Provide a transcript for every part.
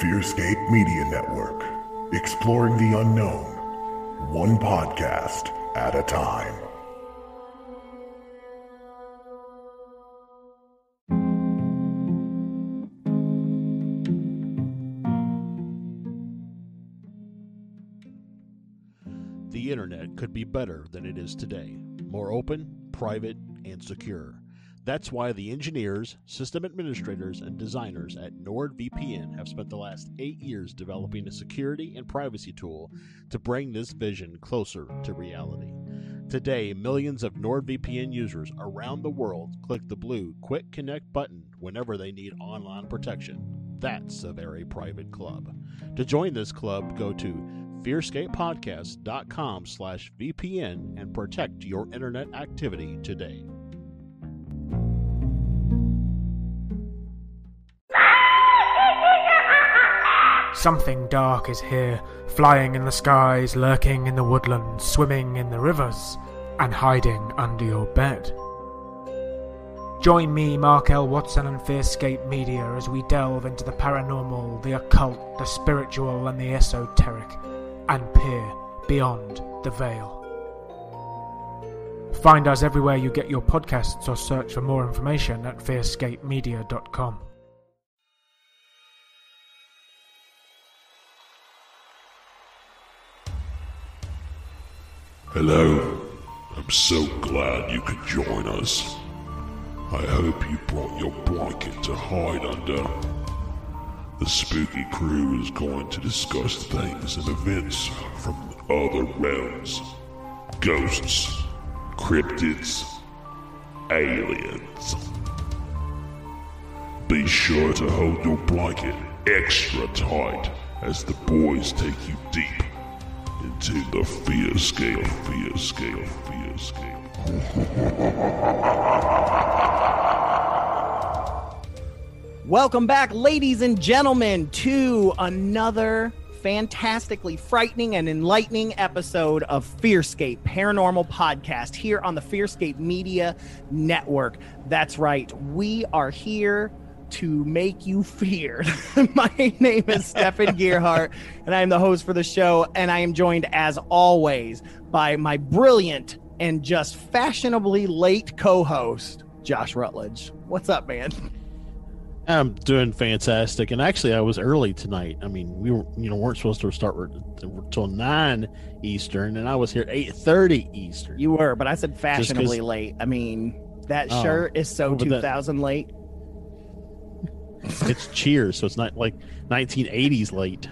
Fearscape Media Network. Exploring the unknown. One podcast at a time. The internet could be better than it is today more open, private, and secure. That's why the engineers, system administrators, and designers at NordVPN have spent the last eight years developing a security and privacy tool to bring this vision closer to reality. Today, millions of NordVPN users around the world click the blue Quick Connect button whenever they need online protection. That's a very private club. To join this club, go to fearscapepodcast.com slash VPN and protect your internet activity today. Something dark is here, flying in the skies, lurking in the woodlands, swimming in the rivers, and hiding under your bed. Join me, Mark L. Watson, and Fearscape Media as we delve into the paranormal, the occult, the spiritual, and the esoteric, and peer beyond the veil. Find us everywhere you get your podcasts or search for more information at fearscapemedia.com. Hello. I'm so glad you could join us. I hope you brought your blanket to hide under. The spooky crew is going to discuss things and events from other realms ghosts, cryptids, aliens. Be sure to hold your blanket extra tight as the boys take you deep into the fear scale, fear scale, fear scale. Welcome back, ladies and gentlemen, to another fantastically frightening and enlightening episode of Fearscape Paranormal Podcast here on the Fearscape Media Network. That's right, we are here to make you feared. My name is Stefan Gearhart, and I am the host for the show, and I am joined, as always, by my brilliant and just fashionably late co host, Josh Rutledge. What's up, man? I'm doing fantastic, and actually, I was early tonight. I mean, we were, you know, weren't supposed to start until nine Eastern, and I was here eight thirty Eastern. You were, but I said fashionably late. I mean, that Oh. shirt is so Oh, but that- 2000 late. It's Cheers, so it's not like 1980s late.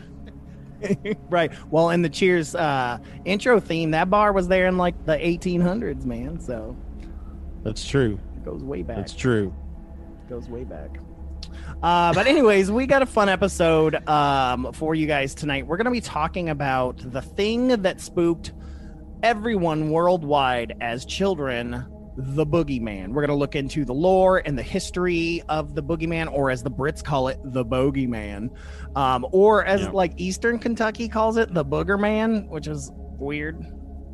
right. Well, in the Cheers uh, intro theme, that bar was there in like the 1800s, man. So That's true. it goes way back. That's true. It goes way back. Uh, but anyways, we got a fun episode um, for you guys tonight. We're going to be talking about the thing that spooked everyone worldwide as children, the boogeyman. We're going to look into the lore and the history of the boogeyman, or as the Brits call it, the bogeyman, um, or as Yeah. like Eastern Kentucky calls it, the booger man, which is weird,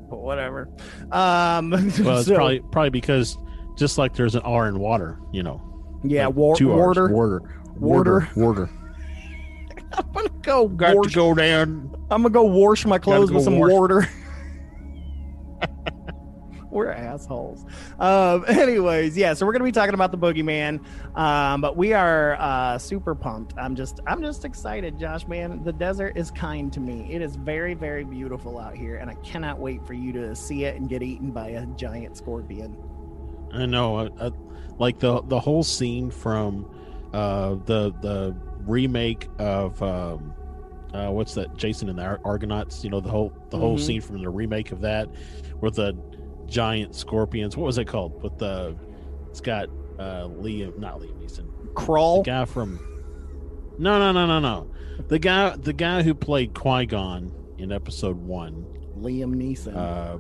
but whatever. Um, Well, it's so- probably probably because just like there's an R in water, you know. yeah, like war- warder. Warder. Warder. Warder. I'm gonna go. Got wash- to go down. I'm gonna go wash my clothes go with some wash- water. we're assholes. Um, anyways, yeah, so we're gonna be talking about the boogeyman. Um, but we are uh, super pumped. I'm just, I'm just excited, Josh. Man, the desert is kind to me. It is very, very beautiful out here, and I cannot wait for you to see it and get eaten by a giant scorpion. I know. I, I, like the the whole scene from uh, the the remake of um, uh, what's that? Jason and the Ar- Argonauts. You know the whole the whole Mhm. scene from the remake of that where the giant scorpions. What was it called? With the it's got uh, Liam, not Liam Neeson, Crawl. the guy from No, no, no, no, no. The guy, the guy who played Qui Gon in Episode One. Liam Neeson. Uh,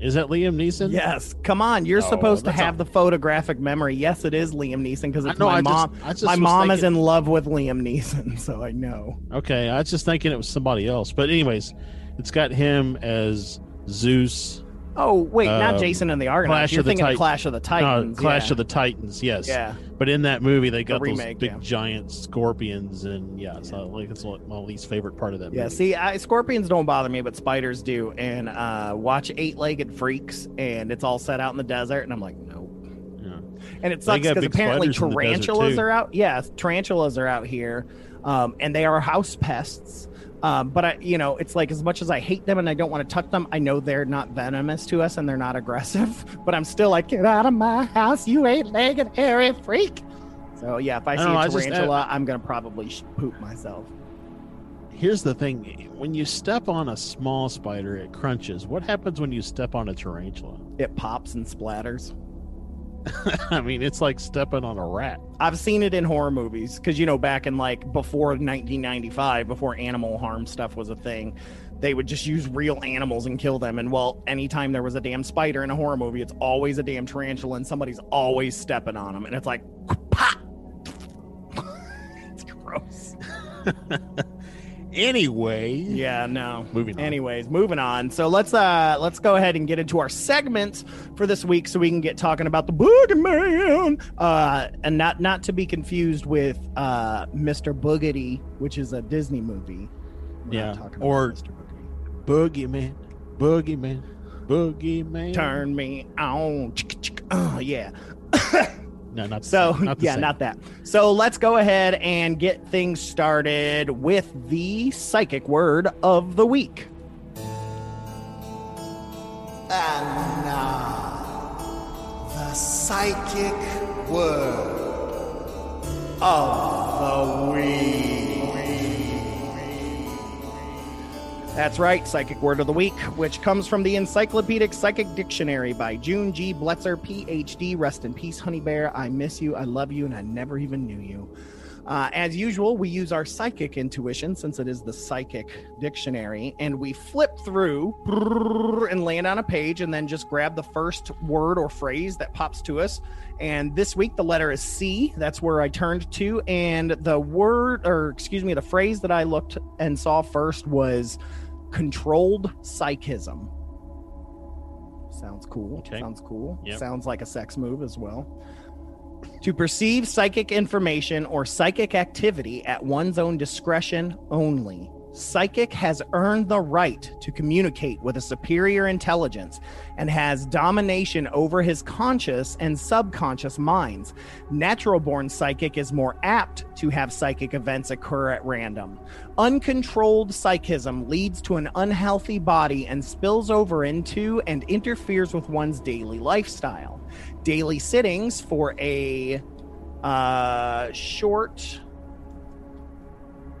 is that Liam Neeson? Yes, come on. You're No, supposed to have a- the photographic memory. Yes, it is Liam Neeson because I it's know, my I just- mom. I just my mom is in love with Liam Neeson, so I know. Okay, I was just thinking it was somebody else. But anyways, it's got him as Zeus. Oh wait, not Um, Jason and the Argonauts. Clash You're of the thinking Tit- of Clash of the No, Titans. Clash yeah. of the Titans. Yes. Yeah. But in that movie, they got those remake, big yeah. giant scorpions, and yeah, it's not like it's my least favorite part of that Yeah, movie. see, I, scorpions don't bother me, but spiders do. And uh, watch Eight Legged Freaks, and it's all set out in the desert, and I'm like, no. Yeah. And it sucks because apparently spiders in the desert, tarantulas are out. Yeah, tarantulas are out here, um, and they are house pests. Um, but I, you know, it's like as much as I hate them and I don't want to touch them, I know they're not venomous to us and they're not aggressive. But I'm still like, get out of my house, you eight-legged hairy freak. So yeah, if I I see don't know, a I just- uh, tarantula, I'm gonna probably poop myself. Here's the thing: when you step on a small spider, it crunches. What happens when you step on a tarantula? It pops and splatters. I mean, it's like stepping on a rat. I've seen it in horror movies because you know back in like before 1995, before animal harm stuff was a thing, they would just use real animals and kill them. And well, anytime there was a damn spider in a horror movie, it's always a damn tarantula, and somebody's always stepping on them, and it's like, pop. it's gross. Anyway, Yeah, no. Moving on. Anyways, moving on. So let's uh let's go ahead and get into our segments for this week so we can get talking about the Boogeyman. Uh and not not to be confused with uh Mr. Boogedy, which is a Disney movie. We're Yeah, talking about or- Mr. Boogeyman, boogeyman, boogeyman. Turn me on. Oh yeah. No, not So not the yeah, same. not that. So let's go ahead and get things started with the psychic word of the week. And now, the psychic word of the week. That's right, Psychic Word of the Week, which comes from the Encyclopedic Psychic Dictionary by June G. Bletzer, PhD. Rest in peace, Honey Bear. I miss you, I love you, and I never even knew you. Uh, as usual, we use our psychic intuition since it is the psychic dictionary, and we flip through and land on a page and then just grab the first word or phrase that pops to us. And this week, the letter is C. That's where I turned to. And the word, or excuse me, the phrase that I looked and saw first was controlled psychism. Sounds cool. Okay. Sounds cool. Yep. Sounds like a sex move as well. To perceive psychic information or psychic activity at one's own discretion only. Psychic has earned the right to communicate with a superior intelligence and has domination over his conscious and subconscious minds. Natural born psychic is more apt to have psychic events occur at random. Uncontrolled psychism leads to an unhealthy body and spills over into and interferes with one's daily lifestyle. Daily sittings for a uh, short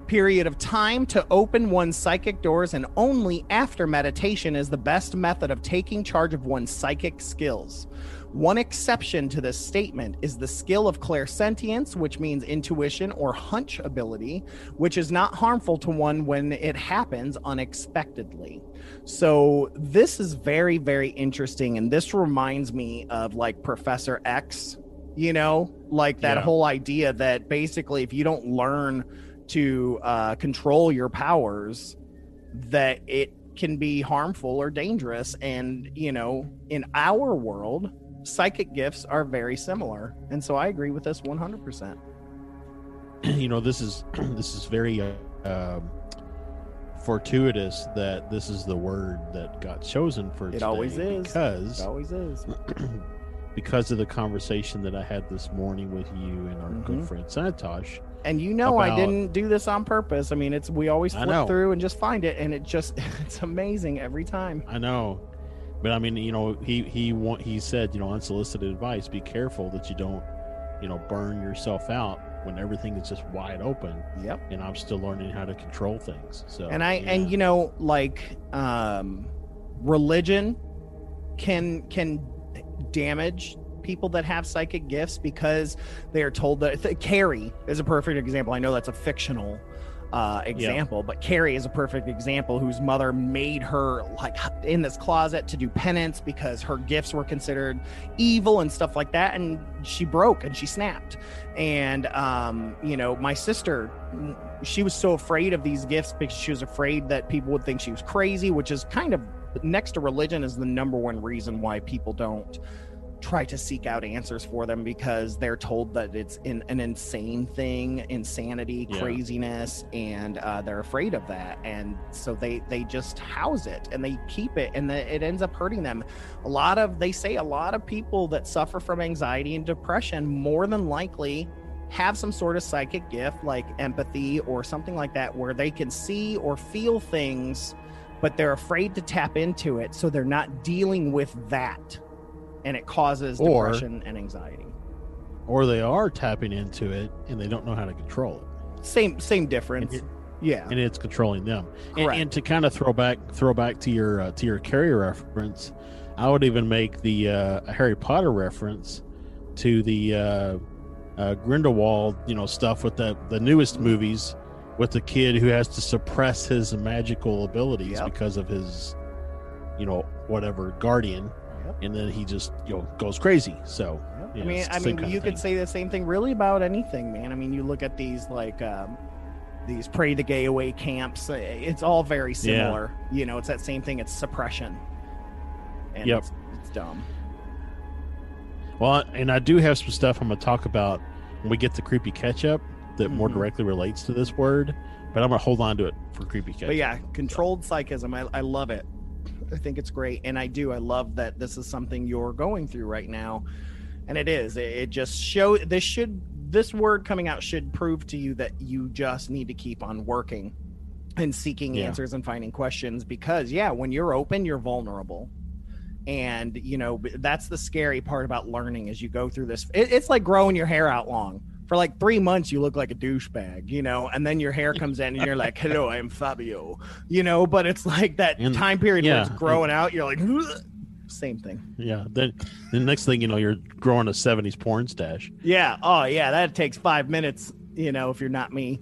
period of time to open one's psychic doors, and only after meditation is the best method of taking charge of one's psychic skills. One exception to this statement is the skill of clairsentience, which means intuition or hunch ability, which is not harmful to one when it happens unexpectedly. So, this is very, very interesting. And this reminds me of like Professor X, you know, like that Yeah. whole idea that basically, if you don't learn to uh, control your powers, that it can be harmful or dangerous. And, you know, in our world, psychic gifts are very similar. And so I agree with this 100%. you know this is this is very uh, um, fortuitous that this is the word that got chosen for It today always is. because It always is. because of the conversation that I had this morning with you and our Mhm. good friend Santosh. And you know, I didn't do this on purpose. I mean, it's we always flip through and just find it, and it just it's amazing every time. I know, but I mean, you know, he he want he said, you know, unsolicited advice. Be careful that you don't, you know, burn yourself out when everything is just wide open. Yep. And I'm still learning how to control things. So and I yeah. and you know like um religion can can damage people that have psychic gifts because they are told that th- Carrie is a perfect example. I know that's a fictional uh, example, but Carrie is a perfect example whose mother made her like in this closet to do penance because her gifts were considered evil and stuff like that. And she broke and she snapped. And, um, you know, my sister, she was so afraid of these gifts because she was afraid that people would think she was crazy, which is kind of next to religion is the number one reason why people don't try to seek out answers for them because they're told that it's in, an insane thing insanity Yeah. craziness and uh, they're afraid of that. And so they they just house it and they keep it and the, it ends up hurting them. A lot of they say a lot of people that suffer from anxiety and depression more than likely have some sort of psychic gift like empathy or something like that where they can see or feel things but they're afraid to tap into it. So they're not dealing with that and it causes Or- depression and anxiety. or they are tapping into it and they don't know how to control it. Same same difference. it- yeah. and it's controlling them. And, and to kind of throw back throw back to your uh, to your Carrie reference i would even make the uh, harry potter reference to the uh, uh, grindelwald you know stuff with the the newest movies with the kid who has to suppress his magical abilities Yep. because of his you know whatever guardian. And then he just you know goes crazy so Yep. yeah, I mean, I mean, you could say the same thing really about anything, man. I mean, you look at these like um, these pray the gay away camps. uh, It's all very Yeah. similar. You know, it's that same thing. It's suppression. And Yep. it's, it's dumb. Well, and I do have some stuff I'm going to talk about when we get to creepy catch up that more Mhm. directly relates to this word, but I'm going to hold on to it for creepy catch But yeah, controlled psychism. I, I love it. I think it's great, and I do. I love that this is something you're going through right now, and it is. It, it just show this should this word coming out should prove to you that you just need to keep on working and seeking Yeah. answers and finding questions because yeah, when you're open, you're vulnerable. And you know that's the scary part about learning as you go through this. It, it's like growing your hair out long. For like three months, you look like a douchebag, you know, and then your hair comes in and you're like, "Hello, I'm Fabio," you know. But it's like that And- time period where it's growing out. You're like, "Ugh." same thing. Yeah. Then the next thing you know, you're growing a 70s porn stash. Yeah. Oh, yeah. That takes five minutes. You know, if you're not me,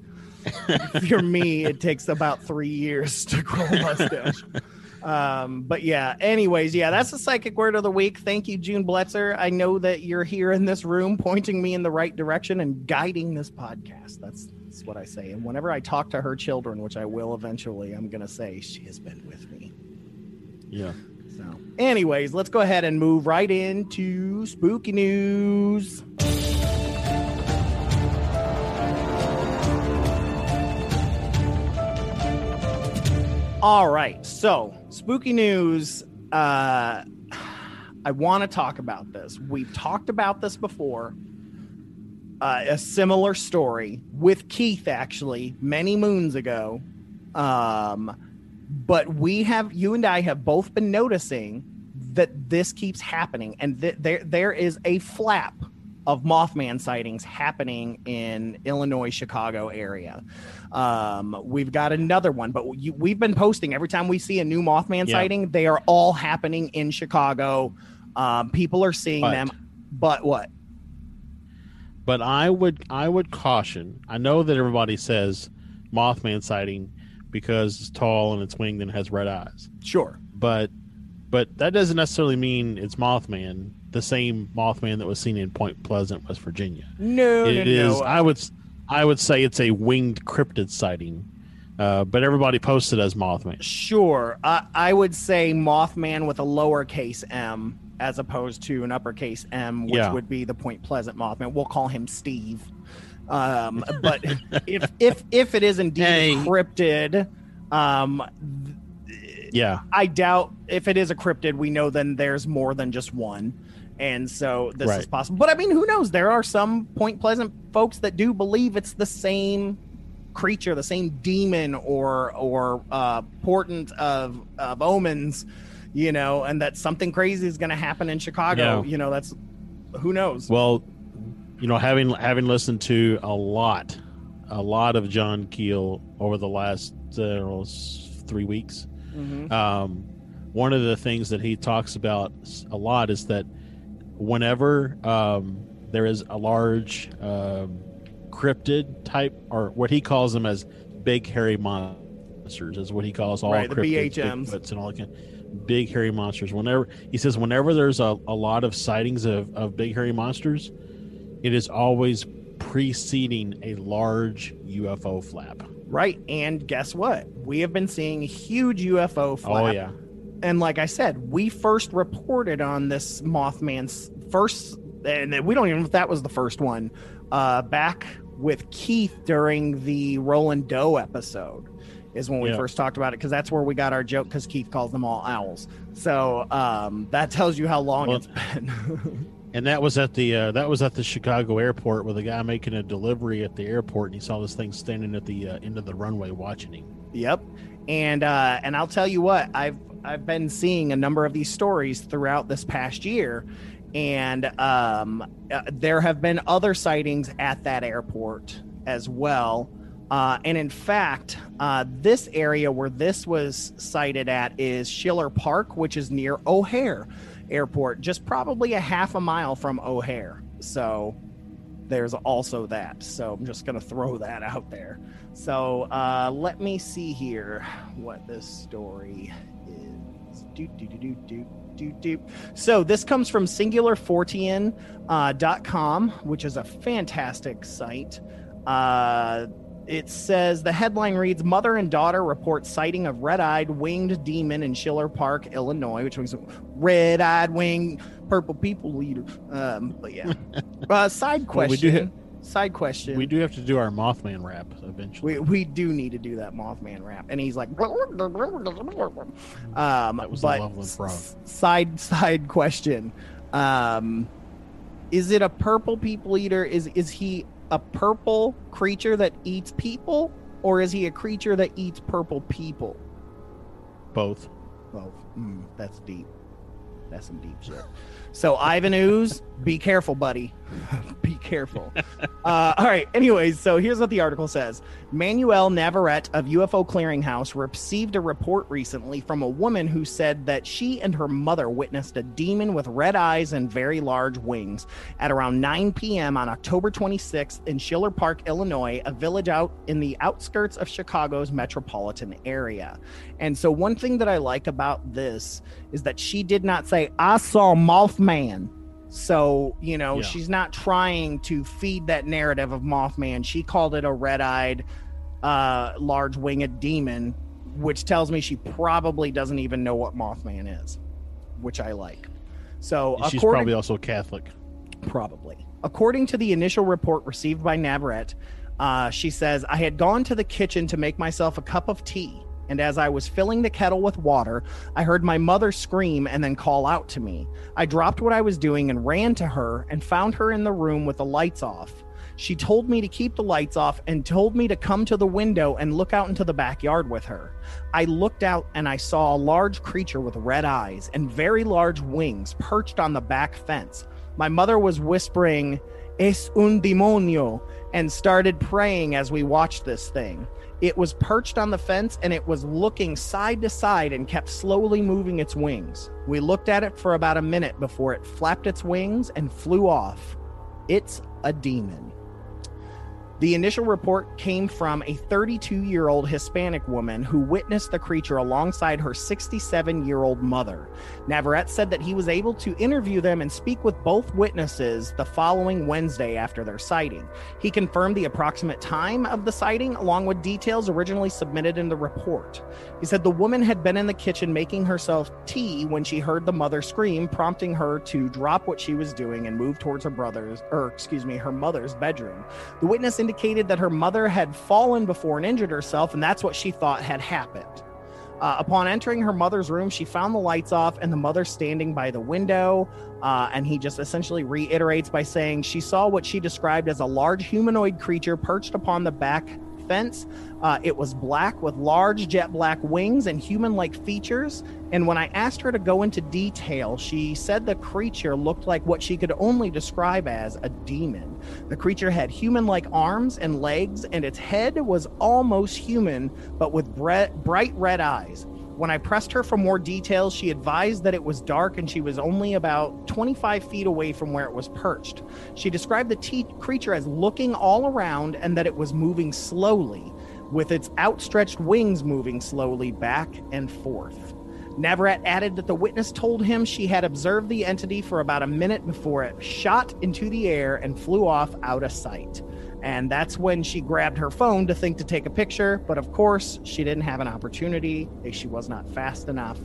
if you're me, it takes about three years to grow a mustache. um, but yeah. Anyways, yeah, that's the psychic word of the week. Thank you, June Bletzer. I know that you're here in this room, pointing me in the right direction and guiding this podcast. That's that's what I say. And whenever I talk to her children, which I will eventually, I'm gonna say she has been with me. Yeah. So, anyways, let's go ahead and move right into spooky news. All right, so spooky news. Uh, I want to talk about this. We've talked about this before. Uh, a similar story with Keith, actually, many moons ago. Um, but we have you and I have both been noticing that this keeps happening, and th- there there is a flap of Mothman sightings happening in Illinois, Chicago area. Um, we've got another one, but you, we've been posting every time we see a new Mothman Yeah. sighting. They are all happening in Chicago. Um, people are seeing But- them, but what? But I would I would caution. I know that everybody says Mothman sighting because it's tall and it's winged and has red eyes. Sure. But but that doesn't necessarily mean it's Mothman, the same Mothman that was seen in Point Pleasant, West Virginia. No, It no, is. no. I would. s- I would say it's a winged cryptid sighting, uh, but everybody posted as Mothman. Sure. I I would say Mothman with a lowercase m as opposed to an uppercase M, which Yeah. would be the Point Pleasant Mothman. We'll call him Steve. Um, but if if if it is indeed Hey. cryptid, um, Yeah, I doubt if it is a cryptid, we know then there's more than just one. And so this is possible. But I mean, who knows? There are some Point Pleasant folks that do believe it's the same creature, the same demon or or uh portent of of omens, you know, and that something crazy is gonna happen in Chicago. Yeah. You know, that's who knows. Well, you know, having having listened to a lot, a lot of John Keel over the last uh, three weeks, Mhm. um, one of the things that he talks about a lot is that whenever um, there is a large um, cryptid type, or what he calls them as big hairy monsters, is what he calls all Right, the cryptids, BHMs. Bigfoots and all that kind big hairy monsters. Whenever he says, whenever there's a, a lot of sightings of, of big hairy monsters, it is always preceding a large UFO flap. Right. And guess what? We have been seeing huge UFO flap. Oh yeah, And like I said, we first reported on this Mothman's first, and we don't even know if that was the first one, uh, back with Keith during the Roland Doe episode. Is when we Yeah. first talked about it because that's where we got our joke because Keith calls them all owls. So um, that tells you how long Well- it's been. and that was at the uh, that was at the Chicago airport with a guy making a delivery at the airport, and he saw this thing standing at the uh, end of the runway watching him. Yep. And uh and I'll tell you what, I've I've been seeing a number of these stories throughout this past year and um uh, there have been other sightings at that airport as well. Uh, and in fact, uh, this area where this was sighted at is Schiller Park, which is near O'Hare Airport, just probably a half a mile from O'Hare. So there's also that. So I'm just going to throw that out there. So uh, let me see here what this story is. Do, do, do, do, do, do, do. So this comes from singularfortean.com, uh, dot com, which is a fantastic site. Uh, it says the headline reads Mother and daughter report sighting of red eyed winged demon in Schiller Park, Illinois, which means red eyed winged purple people leader. Um, but yeah. uh, side Well, question. we do have- side question. We do have to do our Mothman rap eventually. We, we do need to do that Mothman rap, and he's like, um, That was but Loveland frog. side side question, um, is it a purple people eater? Is is he a purple creature that eats people, or is he a creature that eats purple people? Both. Well, mm, that's deep. That's some deep shit. So Ivan Ooze, be careful, buddy. be careful. Uh, all right. Anyways, so here's what the article says: Manuel Navarrete of UFO Clearinghouse received a report recently from a woman who said that she and her mother witnessed a demon with red eyes and very large wings at around 9 p.m. on October 26th in Schiller Park, Illinois, a village out in the outskirts of Chicago's metropolitan area. And so, one thing that I like about this is that she did not say, I saw Mothman. So, you know, Yeah. she's not trying to feed that narrative of Mothman. She called it a red eyed, uh, large winged demon, which tells me she probably doesn't even know what Mothman is, which I like. So, She's probably also Catholic. Probably. According to the initial report received by Navarrete, uh, she says, I had gone to the kitchen to make myself a cup of tea. And as I was filling the kettle with water, I heard my mother scream and then call out to me. I dropped what I was doing and ran to her and found her in the room with the lights off. She told me to keep the lights off and told me to come to the window and look out into the backyard with her. I looked out and I saw a large creature with red eyes and very large wings perched on the back fence. My mother was whispering, Es un demonio, and started praying as we watched this thing. It was perched on the fence and it was looking side to side and kept slowly moving its wings. We looked at it for about a minute before it flapped its wings and flew off. It's a demon. The initial report came from a 32 year old Hispanic woman who witnessed the creature alongside her 67 year old mother. Navarrete said that he was able to interview them and speak with both witnesses the following Wednesday after their sighting. He confirmed the approximate time of the sighting along with details originally submitted in the report. He said the woman had been in the kitchen making herself tea when she heard the mother scream, prompting her to drop what she was doing and move towards her brother's, or excuse me, her mother's bedroom. The witness indicated that her mother had fallen before and injured herself, and that's what she thought had happened. Uh, upon entering her mother's room, she found the lights off and the mother standing by the window. Uh, and he just essentially reiterates by saying she saw what she described as a large humanoid creature perched upon the back fence. Uh, it was black with large jet black wings and human like features. And when I asked her to go into detail, she said the creature looked like what she could only describe as a demon. The creature had human like arms and legs, and its head was almost human, but with bre- bright red eyes. When I pressed her for more details, she advised that it was dark and she was only about 25 feet away from where it was perched. She described the te- creature as looking all around and that it was moving slowly, with its outstretched wings moving slowly back and forth. Navarrete added that the witness told him she had observed the entity for about a minute before it shot into the air and flew off out of sight. And that's when she grabbed her phone to think to take a picture, but of course, she didn't have an opportunity. She was not fast enough.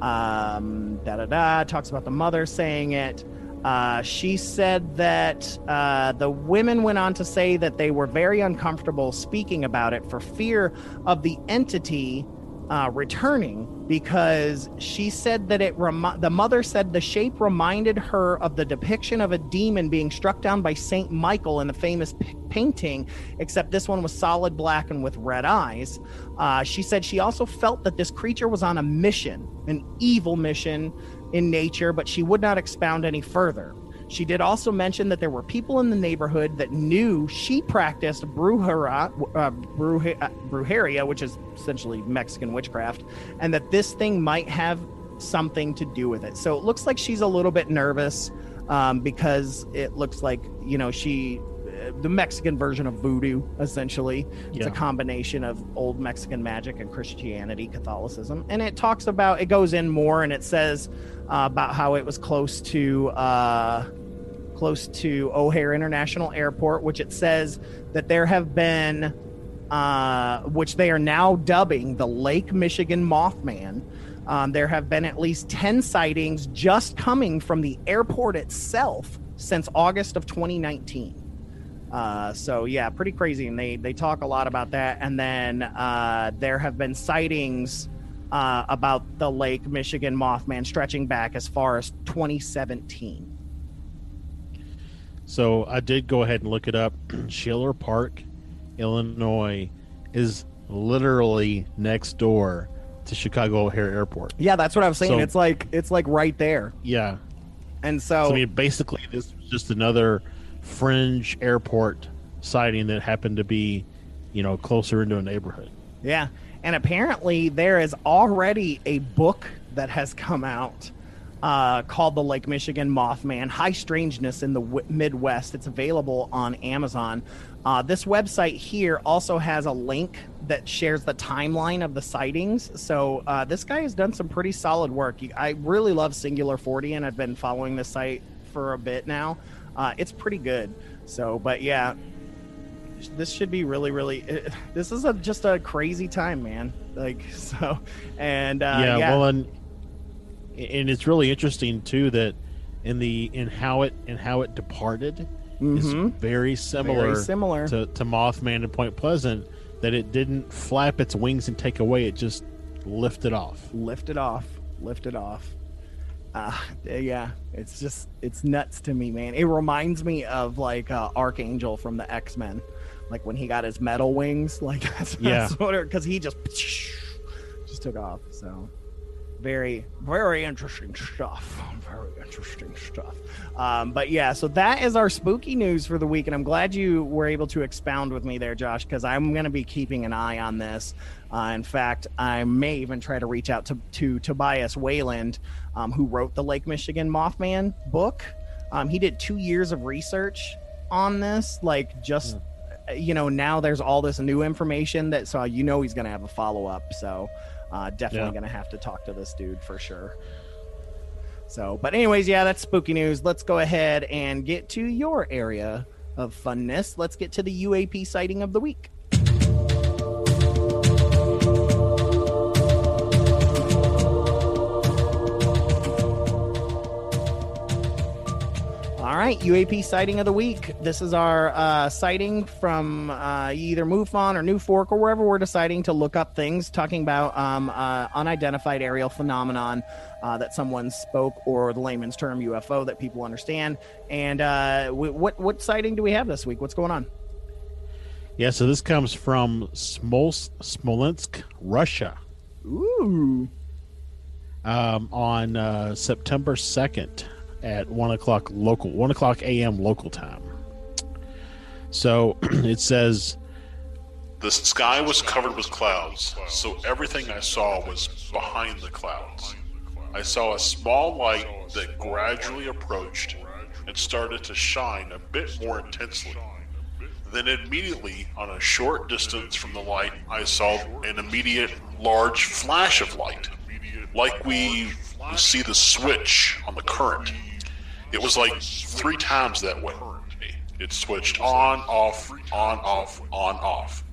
Um, da da da. Talks about the mother saying it. Uh, she said that uh, the women went on to say that they were very uncomfortable speaking about it for fear of the entity uh, returning because she said that it remi- the mother said the shape reminded her of the depiction of a demon being struck down by Saint Michael in the famous p- painting, except this one was solid black and with red eyes. Uh, she said she also felt that this creature was on a mission, an evil mission in nature, but she would not expound any further. She did also mention that there were people in the neighborhood that knew she practiced brujeria, uh, bruje- uh, brujeria, which is essentially Mexican witchcraft, and that this thing might have something to do with it. So it looks like she's a little bit nervous um, because it looks like, you know, she. uh, The Mexican version of voodoo, essentially. Yeah. It's a combination of old Mexican magic and Christianity, Catholicism. And it talks about, it goes in more and it says uh, about how it was close to uh, close to O'Hare International Airport, which it says that there have been, uh, which they are now dubbing the Lake Michigan Mothman. Um, there have been at least 10 sightings just coming from the airport itself since August of 2019. Uh, so yeah, pretty crazy, and they they talk a lot about that. And then uh, there have been sightings uh, about the Lake Michigan Mothman stretching back as far as 2017. So I did go ahead and look it up. Schiller Park, Illinois, is literally next door to Chicago O'Hare Airport. Yeah, that's what I was saying. So- it's like it's like right there, Yeah. and So, so I mean, basically, this was just another fringe airport sighting that happened to be, you know, closer into a neighborhood. Yeah. And apparently, there is already a book that has come out uh, called The Lake Michigan Mothman High Strangeness in the w- Midwest. It's available on Amazon. Uh, this website here also has a link that shares the timeline of the sightings. So, uh, this guy has done some pretty solid work. I really love Singular Fortean, and I've been following this site for a bit now. Uh, it's pretty good. So, but yeah, this should be really really it, this is a just a crazy time man like so and uh yeah, yeah, well, and and it's really interesting too that in the in how it and how it departed is Mhm. very similar, Very similar. to, to Mothman and Point Pleasant. That it didn't flap its wings and take away; it just lifted off. Lifted off Lifted off uh yeah it's just it's nuts to me man it reminds me of like uh archangel from the x-men like when he got his metal wings like that's, Yeah. because he just just took off so very very interesting stuff. Very interesting stuff. Um, but yeah so that is our spooky news for the week and i'm glad you were able to expound with me there josh because i'm going to be keeping an eye on this. Uh, in fact i may even try to reach out to, to tobias wayland um, who wrote the lake michigan mothman book. Um, he did two years of research on this like just you know now there's all this new information that so you know he's going to have a follow-up so uh, definitely Yeah. going to have to talk to this dude for sure. So but anyways yeah that's spooky news. Let's go ahead and get to your area of funness. Let's get to the uap sighting of the week All right, UAP sighting of the week. This is our uh, sighting from uh, either MUFON or NUFORC or wherever we're deciding to look up things, talking about um, uh, unidentified aerial phenomenon uh, that someone spoke, or the layman's term UFO that people understand. And uh, w- what what sighting do we have this week? What's going on? Yeah, so this comes from Smolensk, Russia, Ooh, um, on uh, September second at one o'clock local, one o'clock a.m. local time. So it says The sky was covered with clouds, so everything I saw was behind the clouds. I saw a small light that gradually approached and started to shine a bit more intensely. Then, immediately, on a short distance from the light, I saw an immediate large flash of light, like we see the switch on the current. It was like three times that way. It switched on, off, on, off, on, off.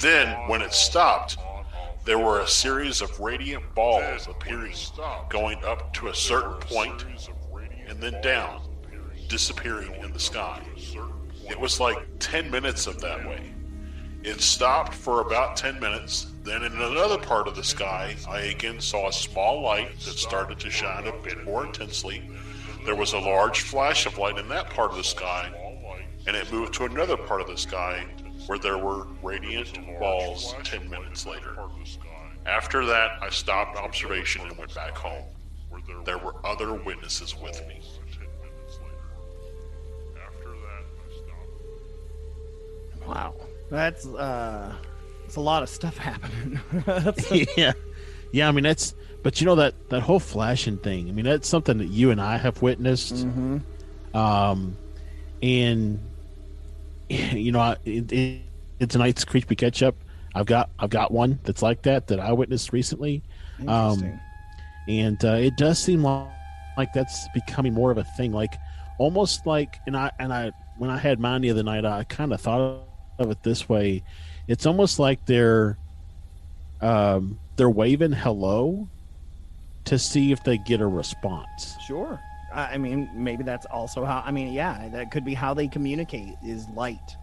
Then, when it stopped, there were a series of radiant balls appearing, going up to a certain point, and then down, disappearing in the sky. It was like 10 minutes of that way. It stopped for about 10 minutes. Then, in another part of the sky, I again saw a small light that started to shine a bit more intensely. There was a large flash of light in that part of the sky, and it moved to another part of the sky where there were radiant balls 10 minutes later. After that, I stopped observation and went back home. There were other witnesses with me. Wow, that's uh, it's a lot of stuff happening. Yeah, yeah. I mean, that's. But you know that that whole flashing thing. I mean, that's something that you and I have witnessed. Um, and you know, I- in, in, in tonight's creepy catch up, I've got I've got one that's like that that I witnessed recently. Interesting. and uh, it does seem like, like that's becoming more of a thing like almost like and i and i when i had mine the other night i kind of thought of it this way it's almost like they're um they're waving hello to see if they get a response Sure. I I mean, maybe that's also how. I mean, yeah, that could be how they communicate is light.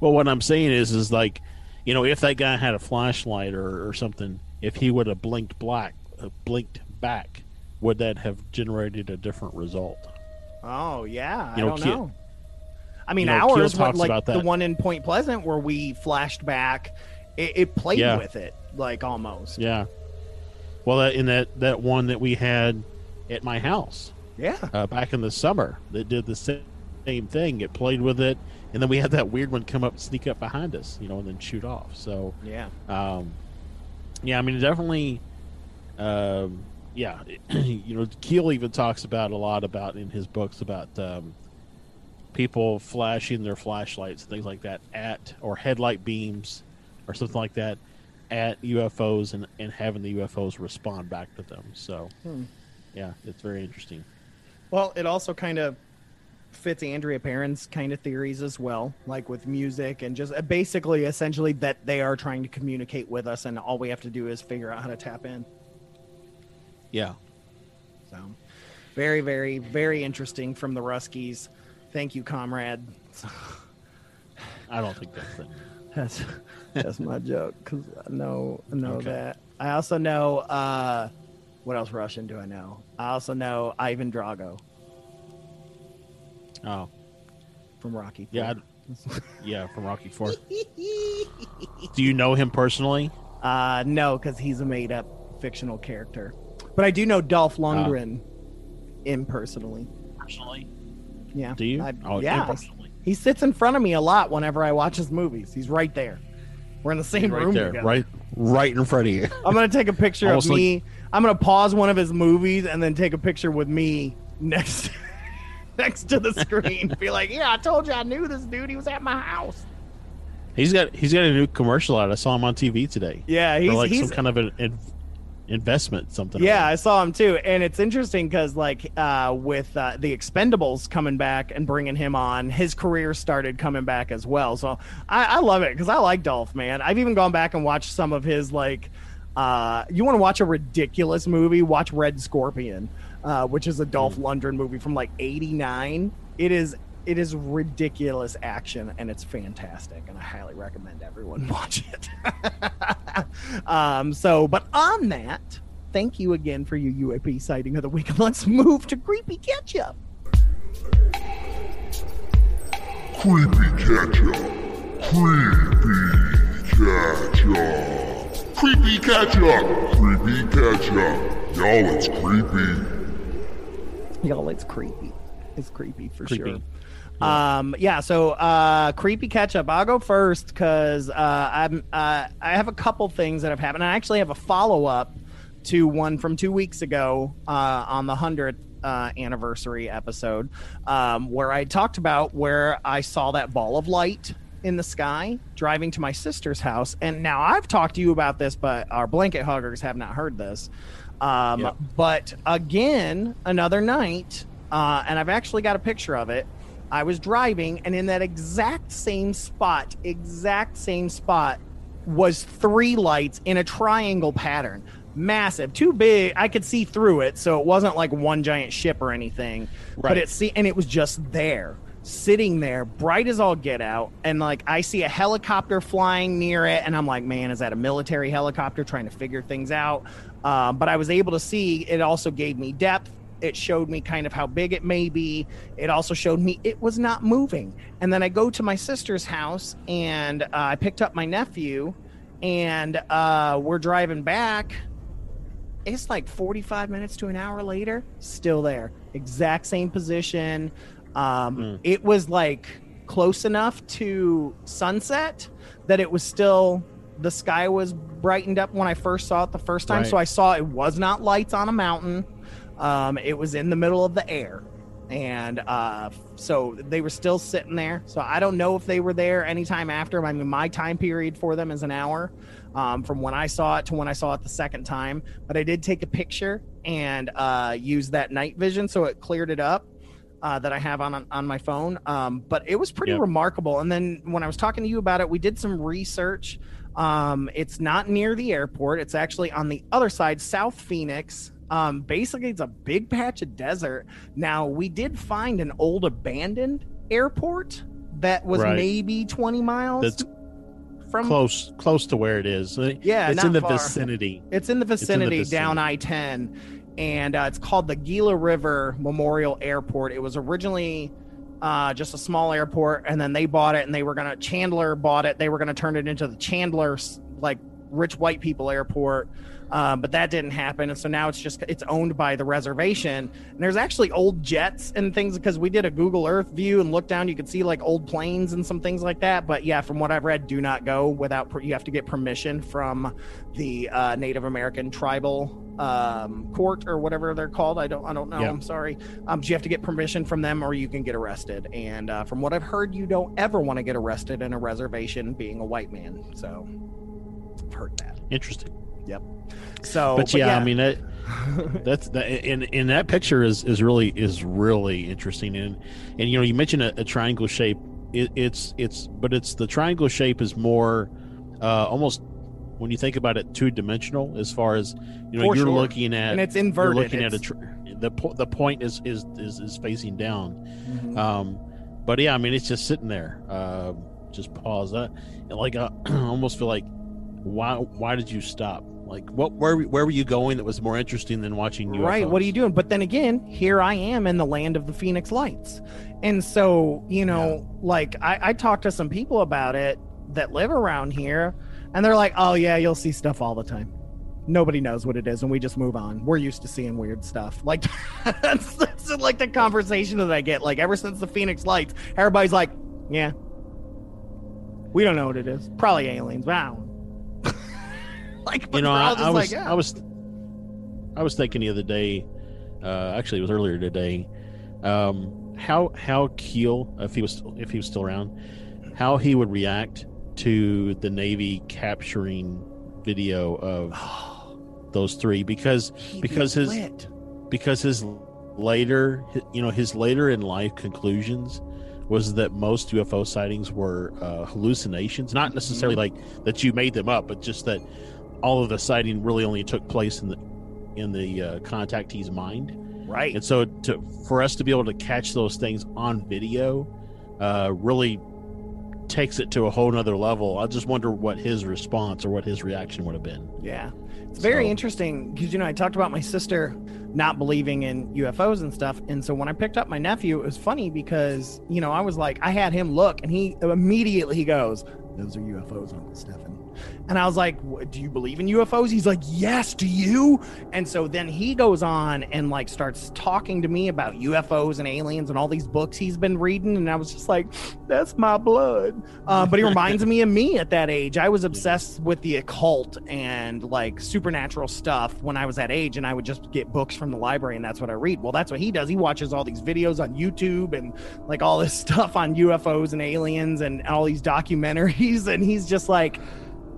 well what i'm saying is is like you know if that guy had a flashlight or, or something if he would have blinked black uh, blinked back would that have generated a different result Oh yeah, You I don't Ke- know. I mean, you know, ours, talks like about the one in Point Pleasant where we flashed back, it, it played Yeah. with it like almost. Yeah. Well, that, in that that one that we had at my house Yeah. uh, back in the summer, that did the same, thing. It played with it, and then we had that weird one come up, sneak up behind us, you know, and then shoot off. So, Yeah. um, yeah, I mean, definitely, um, yeah, you know, Keel even talks about a lot about in his books about um, people flashing their flashlights, and things like that, at or headlight beams or something like that at UFOs and, and having the UFOs respond back to them. So, yeah, it's very interesting. Well, it also kind of fits Andrea Perron's kind of theories as well, like with music and just uh, basically, essentially, that they are trying to communicate with us, and all we have to do is figure out how to tap in. Yeah. So, very, very, very interesting from the Ruskies. Thank you, comrade. I don't think that's it. That's that's my joke because I know I know Okay. that. I also know uh, what else Russian do I know? I also know Ivan Drago Oh, from Rocky. yeah. I'd- yeah, from Rocky Four. Do you know him personally? Uh, no, because he's a made up fictional character. But I do know Dolph Lundgren impersonally. Personally? Yeah. Do you? I, Oh, yeah. impersonally. He sits in front of me a lot whenever I watch his movies. He's right there. We're in the same right room there, together. right, right in front of you. I'm gonna take a picture of Almost like- me. I'm gonna pause one of his movies and then take a picture with me next next to the screen. Be like, yeah, I told you I knew this dude. He was at my house. He's got he's got a new commercial out. I saw him on TV today. Yeah, he's like he's some kind of an investment, something. Yeah, other. I saw him too, and it's interesting because like uh, with uh, the Expendables coming back and bringing him on, his career started coming back as well. So I, I love it because I like Dolph, man. I've even gone back and watched some of his like. Uh, you want to watch a ridiculous movie? Watch Red Scorpion, uh, which is a Dolph Lundgren movie from like '89. It is it is ridiculous action and it's fantastic and i highly recommend everyone watch it um so but on that thank you again for your uap sighting of the week let's move to creepy catch up Creepy ketchup. Creepy ketchup. Creepy ketchup. Creepy ketchup. Y'all, it's creepy. y'all it's creepy it's creepy for Creepy. sure Um, yeah. So, uh, creepy catch up. I'll go first because uh, I'm uh, I have a couple things that have happened. I actually have a follow up to one from two weeks ago uh, on the hundredth uh, anniversary episode, um, where I talked about where I saw that ball of light in the sky driving to my sister's house. And now I've talked to you about this, but our blanket huggers have not heard this. Um, Yep. But again, another night, uh, and I've actually got a picture of it. I was driving, and in that exact same spot, exact same spot, was three lights in a triangle pattern. Massive, too big. I could see through it, so it wasn't like one giant ship or anything. Right. But it see, and it was just there, sitting there, bright as all get out. And like I see a helicopter flying near it, and I'm like, man, is that a military helicopter trying to figure things out? Um, but I was able to see. It also gave me depth. It showed me kind of how big it may be. It also showed me it was not moving. And then I go to my sister's house and uh, I picked up my nephew, and uh, we're driving back it's like 45 minutes to an hour later still there exact same position um, it was like close enough to sunset that it was still the sky was brightened up when i first saw it the first time Right. so i saw it was not lights on a mountain um, it was in the middle of the air and uh, so they were still sitting there so i don't know if they were there anytime after i mean my time period for them is an hour um, from when I saw it to when I saw it the second time. But I did take a picture and uh, use that night vision, so it cleared it up. Uh, that I have on on my phone, um, but it was pretty Yep. remarkable. And then when I was talking to you about it, we did some research. Um, it's not near the airport; it's actually on the other side, South Phoenix. Um, basically, it's a big patch of desert. Now, we did find an old abandoned airport that was Right. maybe twenty miles That's from close close to where it is. Yeah, it's in the far. vicinity. It's in the vicinity, down I ten, and uh, it's called the Gila River Memorial Airport. It was originally uh, just a small airport, and then they bought it, and they were gonna Chandler bought it. They were gonna turn it into the Chandler like rich white people airport. Um, but that didn't happen, and so now it's just it's owned by the reservation. And there's actually old jets and things because we did a Google Earth view and looked down. You could see like old planes and some things like that. But yeah, from what I've read, do not go without per- you have to get permission from the uh, Native American tribal um, court or whatever they're called. I don't I don't know. I'm sorry. Um, you have to get permission from them, or you can get arrested. And uh, from what I've heard, you don't ever want to get arrested in a reservation being a white man. So I've heard that. Interesting. So, but yeah, I mean that that's that and and that picture is is really is really interesting. And and you know you mentioned a, a triangle shape. It, it's it's but it's the triangle shape is more uh almost when you think about it two dimensional as far as you know For you're sure. looking at and it's you're inverted. looking at a It's- tr- the po- the point is is is, is facing down. Mhm. um but yeah i mean it's just sitting there. Uh, just pause that. And like I almost feel like why why did you stop like what where where were you going that was more interesting than watching UFOs? Right. What are you doing? But then again, here I am in the land of the Phoenix Lights. And so, you know, like I, I talked to some people about it that live around here, and they're like, oh, yeah, you'll see stuff all the time. Nobody knows what it is, and we just move on. We're used to seeing weird stuff. Like, that's, that's like the conversation that I get. Like, ever since the Phoenix Lights, everybody's like, yeah, we don't know what it is. Probably aliens. but I don't know." like, you know I, I was like, yeah. I was I was thinking the other day uh actually it was earlier today um how how Keel if he was if he was still around how he would react to the Navy capturing video of those three because He'd be because his- lit. because his later you know his later in life conclusions was that most UFO sightings were uh, hallucinations not necessarily like that you made them up but just that all of the sighting really only took place in the in the uh, contactee's mind right. and so to for us to be able to catch those things on video uh, really takes it to a whole nother level i just wonder what his response or what his reaction would have been Yeah. It's very So- interesting because, you know, I talked about my sister not believing in UFOs and stuff. And so when I picked up my nephew, it was funny because, you know, I was like, I had him look and he immediately he goes, those are UFOs, Uncle Stefan. And I was like, do you believe in UFOs? He's like, yes, do you? And so then he goes on and like starts talking to me about UFOs and aliens and all these books he's been reading. And I was just like, that's my blood. Uh, but he reminds me of me at that age. I was obsessed with the occult and like supernatural stuff when I was that age. And I would just get books from the library and that's what I read. Well, that's what he does. He watches all these videos on YouTube and like all this stuff on UFOs and aliens and all these documentaries. And he's just like,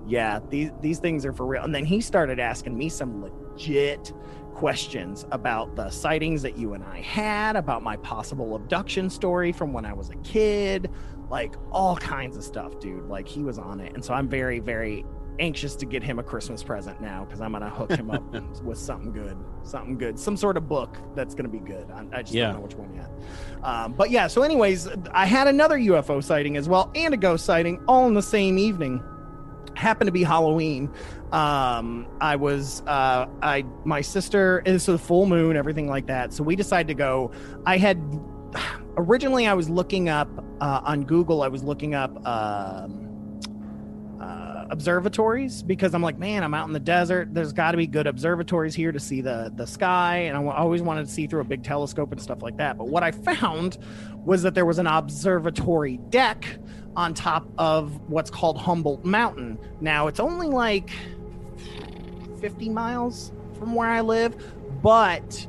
yeah, these these things are for real. And then he started asking me some legit questions about the sightings that you and I had, about my possible abduction story from when I was a kid, like all kinds of stuff, dude. Like he was on it. And so I'm very, very anxious to get him a Christmas present now because I'm gonna hook him up with something good, something good, some sort of book that's gonna be good. I, I just Yeah. don't know which one yet. Um, but yeah, so anyways, I had another UFO sighting as well and a ghost sighting all in the same evening. Happened to be Halloween. Um, I was uh, I my sister is a full moon, everything like that. So we decided to go. I had originally I was looking up uh, on Google. I was looking up. Um, observatories because I'm like, man, I'm out in the desert. There's got to be good observatories here to see the the sky, and I always wanted to see through a big telescope and stuff like that. But what I found was that there was an observatory deck on top of what's called Humboldt Mountain. Now it's only like 50 miles from where I live, but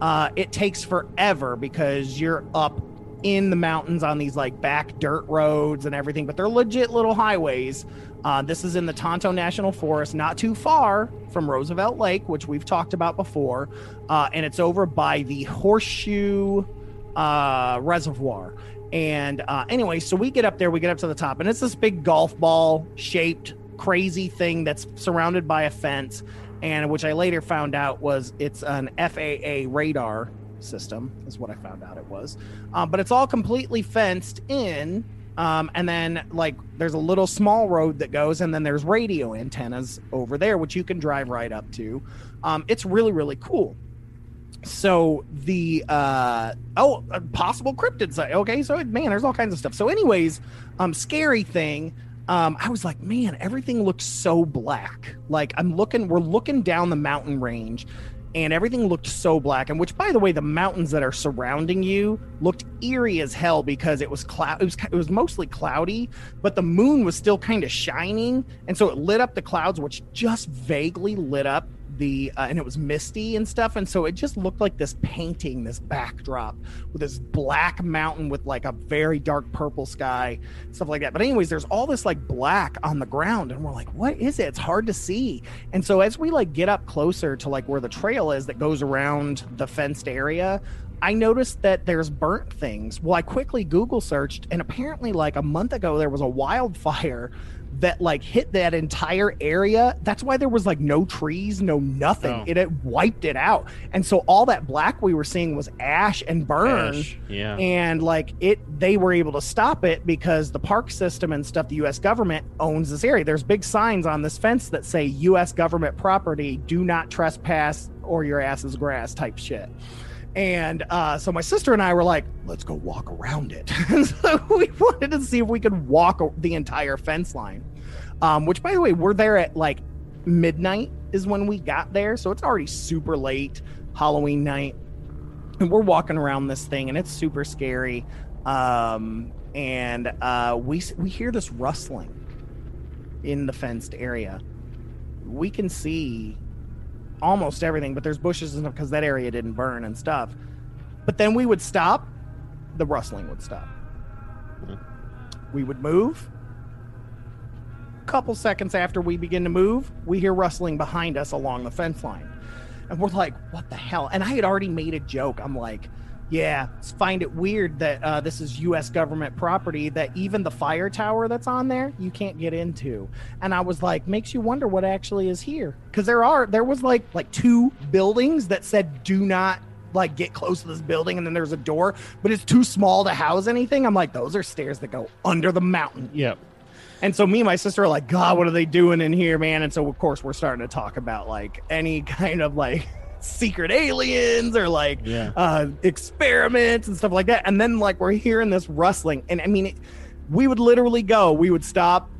uh, it takes forever because you're up in the mountains on these like back dirt roads and everything, but they're legit little highways. Uh, this is in the Tonto National Forest, not too far from Roosevelt Lake, which we've talked about before, uh, and it's over by the Horseshoe uh, Reservoir. And uh, anyway, so we get up there, we get up to the top, and it's this big golf ball shaped crazy thing that's surrounded by a fence, and which I later found out was it's an FAA radar system, is what I found out it was. Um, but it's all completely fenced in. Um, and then, like, there's a little small road that goes, and then there's radio antennas over there, which you can drive right up to. Um, it's really, really cool. So the uh oh possible cryptid site. Okay so man there's all kinds of stuff. So anyways um scary thing um i was like man everything looks so black. Like i'm looking we're looking down the mountain range and everything looked so black. And which by the way the mountains that are surrounding you looked eerie as hell because it was cloud it was it was mostly cloudy but the moon was still kind of shining. And so it lit up the clouds which just vaguely lit up the uh, and it was misty and stuff and so it just looked like this painting this backdrop with this black mountain with like a very dark purple sky stuff like that. But anyways there's all this like black on the ground and we're like what is it? It's hard to see. And so as we like get up closer to like where the trail is that goes around the fenced area I noticed that there's burnt things. Well, I quickly Google searched, and apparently, like a month ago, there was a wildfire that like hit that entire area. That's why there was like no trees, no nothing. Oh. It had wiped it out, and so all that black we were seeing was ash and burn. Ash, yeah. And like it, they were able to stop it because the park system and stuff, the U.S. government owns this area. There's big signs on this fence that say U.S. government property, do not trespass or your ass is grass type shit. And uh, so my sister and I were like, let's go walk around it. So we wanted to see if we could walk the entire fence line. Um, which, by the way, we're there at like midnight is when we got there. So it's already super late, Halloween night. And we're walking around this thing and it's super scary. Um, and uh, we, we hear this rustling in the fenced area. We can see almost everything, but there's bushes and stuff because that area didn't burn and stuff. But then we would stop, the rustling would stop. Hmm. We would move. A couple seconds after we begin to move, we hear rustling behind us along the fence line. And we're like, what the hell? And I had already made a joke. I'm like, yeah, find it weird that uh, this is U.S. government property that even the fire tower that's on there you can't get into. And I was like, makes you wonder what actually is here because there are there was like like two buildings that said do not like get close to this building, and then there's a door, but it's too small to house anything. I'm like, those are stairs that go under the mountain. Yep. And so me and my sister are like, God, what are they doing in here, man? And so of course we're starting to talk about like any kind of like secret aliens or like Yeah. uh experiments and stuff like that. And then like we're hearing this rustling. And I mean it, we would literally go, we would stop,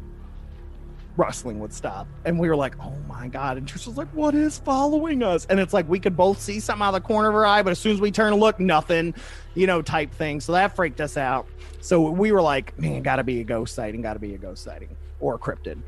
rustling would stop. And we were like, oh my God. And Trish was like, what is following us? And it's like we could both see something out of the corner of our eye, but as soon as we turn to look, nothing, you know, type thing. So that freaked us out. So we were like, man, gotta be a ghost sighting, gotta be a ghost sighting or a cryptid.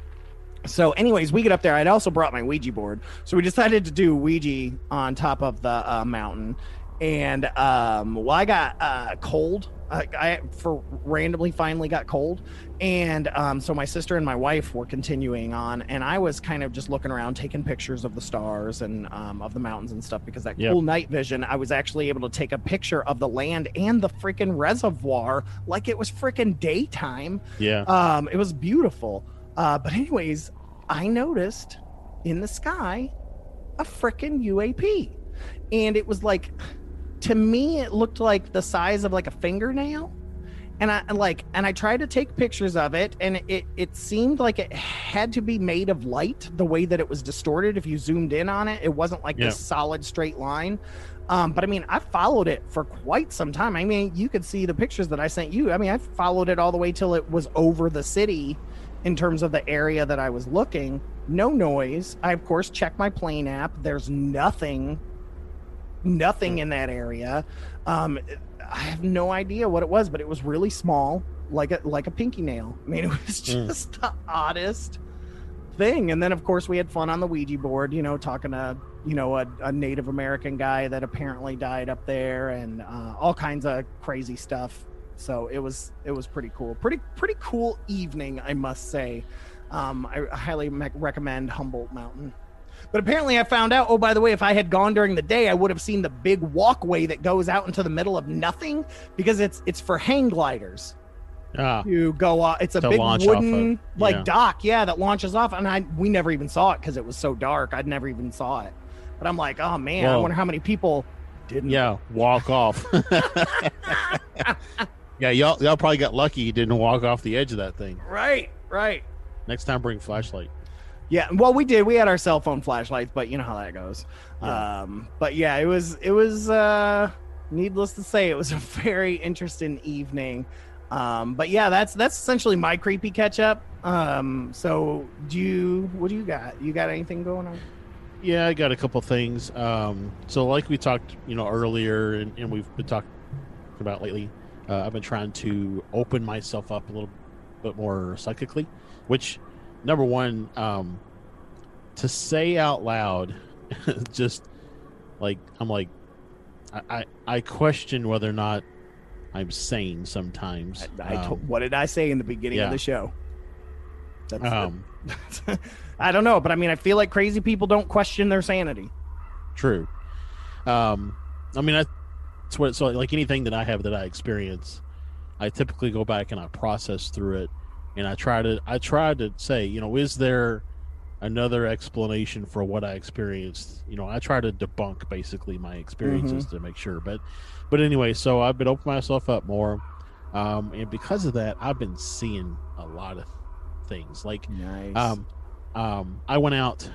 So, anyways, we get up there. I'd also brought my Ouija board. So we decided to do Ouija on top of the uh, mountain. And um, well, I got uh, cold. I, I for randomly finally got cold, and um, so my sister and my wife were continuing on, and I was kind of just looking around, taking pictures of the stars and um, of the mountains and stuff because that Yep. cool night vision. I was actually able to take a picture of the land and the freaking reservoir like it was freaking daytime. Yeah. Um, it was beautiful. Uh, but anyways, I noticed in the sky a freaking UAP, and it was like, to me, it looked like the size of like a fingernail. And I like, and I tried to take pictures of it, and it it seemed like it had to be made of light. The way that it was distorted, if you zoomed in on it, it wasn't like Yeah. this solid straight line. Um, but I mean, I followed it for quite some time. I mean, you could see the pictures that I sent you. I mean, I followed it all the way till it was over the city in terms of the area that I was looking. No noise. I, of course, check my plane app. There's nothing, nothing in that area. Um, I have no idea what it was, but it was really small, like a like a pinky nail. I mean, it was Mm. just the oddest thing. And then, of course, we had fun on the Ouija board. You know, talking to you know a, a Native American guy that apparently died up there, and uh, all kinds of crazy stuff. So it was it was pretty cool. Pretty pretty cool evening, I must say. Um, I highly me- recommend Humboldt Mountain. But apparently, I found out. Oh, by the way, if I had gone during the day, I would have seen the big walkway that goes out into the middle of nothing because it's it's for hang gliders Ah. to go off. It's a big wooden of, like yeah. dock, yeah, that launches off. And I we never even saw it because it was so dark. I'd never even saw it. But I'm like, oh man, I wonder how many people didn't. Yeah. Walk off. yeah. Y'all, y'all probably got lucky you didn't walk off the edge of that thing. Right, right. Next time, bring flashlight. Yeah, well, we did. We had our cell phone flashlights, but you know how that goes. Yeah. Um, but yeah, it was it was uh, needless to say, it was a very interesting evening. Um, but yeah, that's that's essentially my creepy catch up. Um, so do you what do you got? You got anything going on? Yeah, I got a couple things. Um, so, like we talked, you know, earlier, and, and we've been talking about lately, uh, I've been trying to open myself up a little bit more psychically. Which, number one, um, to say out loud, just like I'm like, I, I I question whether or not I'm sane sometimes. I, I to- Um, what did I say in the beginning of the show? Um, I don't know, but I mean, I feel like crazy people don't question their sanity. True. Um, I mean, that's what. So, like anything that I have that I experience, I typically go back and I process through it, and I try to. I try to say, you know, is there another explanation for what I experienced? You know, I try to debunk basically my experiences to make sure. But, but anyway, so I've been opening myself up more, um, and because of that, I've been seeing a lot of things. Like, Nice. um, um, I went out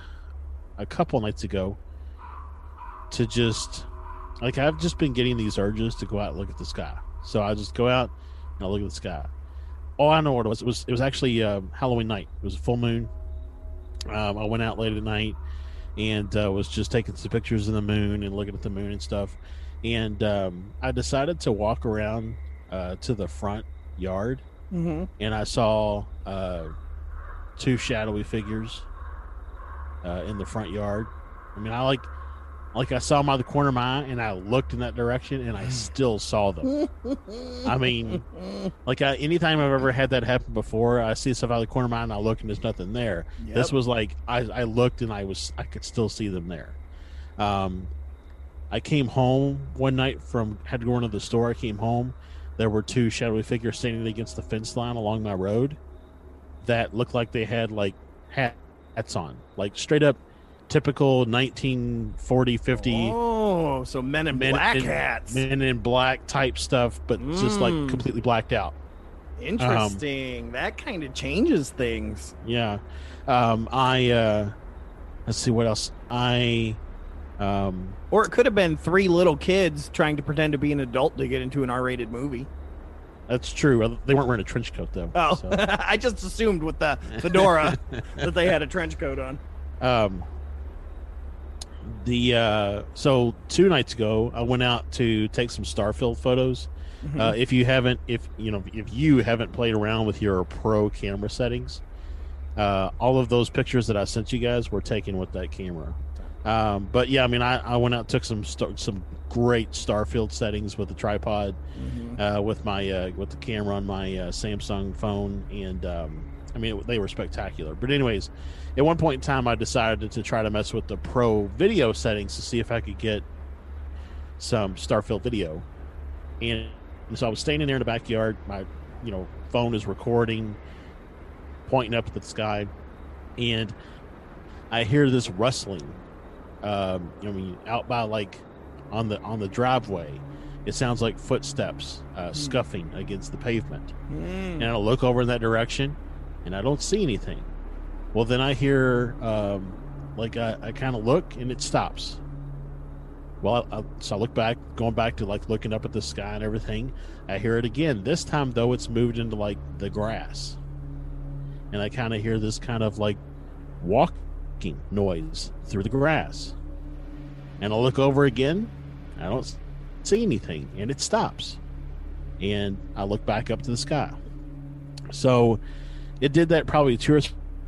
a couple nights ago to just like I've just been getting these urges to go out and look at the sky. So I just go out and I look at the sky. Oh, I know what it was. It was it was actually um, Halloween night. It was a full moon. Um, I went out late at night and uh, was just taking some pictures of the moon and looking at the moon and stuff. And um, I decided to walk around uh, to the front yard hmm and I saw uh, two shadowy figures uh, in the front yard. I mean, I like, like I saw them out of the corner of my eye, and I looked in that direction, and I still saw them. I mean, like I, anytime I've ever had that happen before, I see stuff out of the corner of my eye, and I look, and there's nothing there. This was like I, I looked, and I was I could still see them there. Um, I came home one night from had to go into the store. I came home. There were two shadowy figures standing against the fence line along my road that looked like they had like hats on, like straight up typical 1940 50 Oh, so men in men black in, hats. men in black type stuff, but just like Mm. completely blacked out. Interesting. that kind of changes things. Yeah. Um, I uh, let's see what else. I um, Or it could have been three little kids trying to pretend to be an adult to get into an R-rated movie. That's true. Uh, They weren't wearing a trench coat though. Oh, so. I just assumed with the fedora that they had a trench coat on. Um, the uh, so two nights ago, I went out to take some Starfield photos. Uh, if you haven't, if you know, if you haven't played around with your pro camera settings, uh, all of those pictures that I sent you guys were taken with that camera. Um, but yeah, I mean, I, I went out took some star, some great Starfield settings with the tripod, uh, with my uh, with the camera on my uh, Samsung phone, and um, I mean it, they were spectacular. But anyways, at one point in time, I decided to try to mess with the Pro video settings to see if I could get some Starfield video, and so I was standing there in the backyard. My you know phone is recording, pointing up at the sky, and I hear this rustling. Um, I mean, out by like on the on the driveway, it sounds like footsteps uh, scuffing against the pavement. And I look over in that direction, and I don't see anything. Well, then I hear um, like I, I kind of look, and it stops. Well, I, so I look back, going back to like looking up at the sky and everything. I hear it again. This time, though, it's moved into like the grass, and I kind of hear this kind of like walking noise through the grass. And I look over again. I don't see anything, and it stops. And I look back up to the sky. So it did that probably two or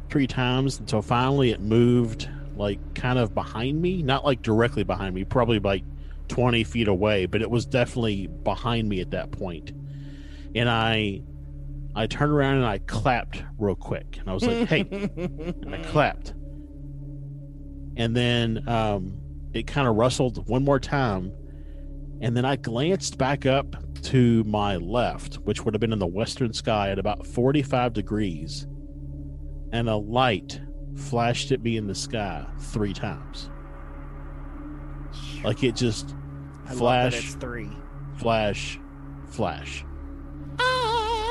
three times until finally it moved like kind of behind me, not like directly behind me, probably like 20 feet away, but it was definitely behind me at that point. And I I turned around and I clapped real quick. And I was like, "Hey." and I clapped. And then um it kind of rustled one more time. And then I glanced back up to my left, which would have been in the western sky at about 45 degrees. And a light flashed at me in the sky three times. Like it just I flash, it's three. flash, flash.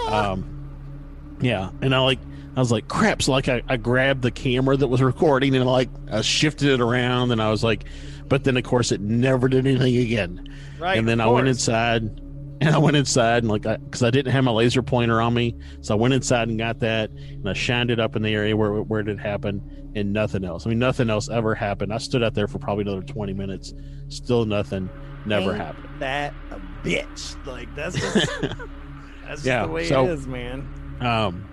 Um, yeah, and I like, I was like, crap. So like, I, I grabbed the camera that was recording and like, I shifted it around, and I was like, but then of course it never did anything again. Right. and then of I went inside, and I went inside and like, because I, didn't have my laser pointer on me, so I went inside and got that, and I shined it up in the area where where it had happened, and nothing else. I mean, nothing else ever happened. I stood out there for probably another twenty minutes, still nothing, never Ain't happened. That a bitch. Like that's just that's just Yeah, the way so- it is, man. um,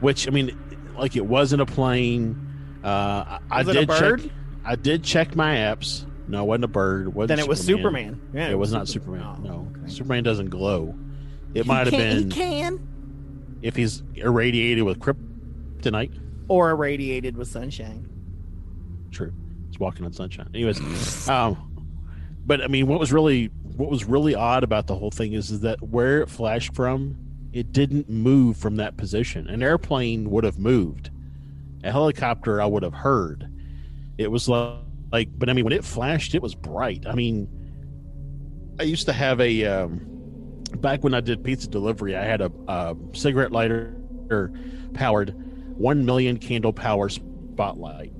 which I mean, like it wasn't a plane. Uh, I, Was I it a did bird? check. I did check my apps. No, it wasn't a bird. Wasn't Then it was Superman. Yeah, it was not Superman. Oh, no, okay. Superman doesn't glow. It He might have been He can. if he's irradiated with kryptonite. Or irradiated with sunshine. True, he's walking on sunshine. Anyways, um, but I mean, what was really what was really odd about the whole thing is, is that where it flashed from, it didn't move from that position. An airplane would have moved. A helicopter, I would have heard. It was like, like, but I mean, when it flashed, it was bright. I mean, I used to have a um, back when I did pizza delivery. I had a, a cigarette lighter powered one million candle power spotlight,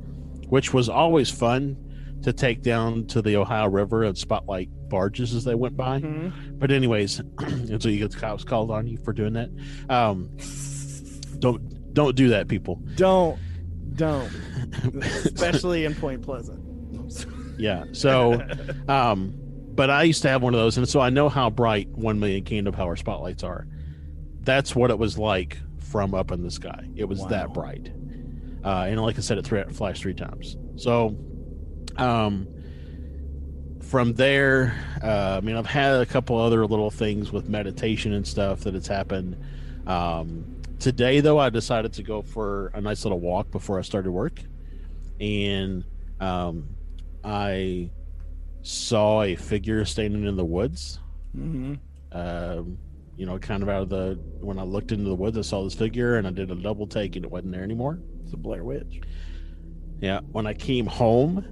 which was always fun to take down to the Ohio River and spotlight barges as they went by. Mhm. But anyways, until you get the cops called on you for doing that, um, don't don't do that, people. Don't. Don't. Especially in Point Pleasant. Yeah. So, um, but I used to have one of those, and so I know how bright one million candle power spotlights are. That's what it was like from up in the sky. It was that bright, uh, and like I said, it three, flashed three times. So, um, from there, uh, I mean, I've had a couple other little things with meditation and stuff that has happened. Um, today, though, I decided to go for a nice little walk before I started work, and um, I saw a figure standing in the woods. Mm-hmm. Um, you know, kind of out of the when I looked into the woods, I saw this figure, and I did a double take, and it wasn't there anymore. It's a Blair Witch. Yeah, when I came home,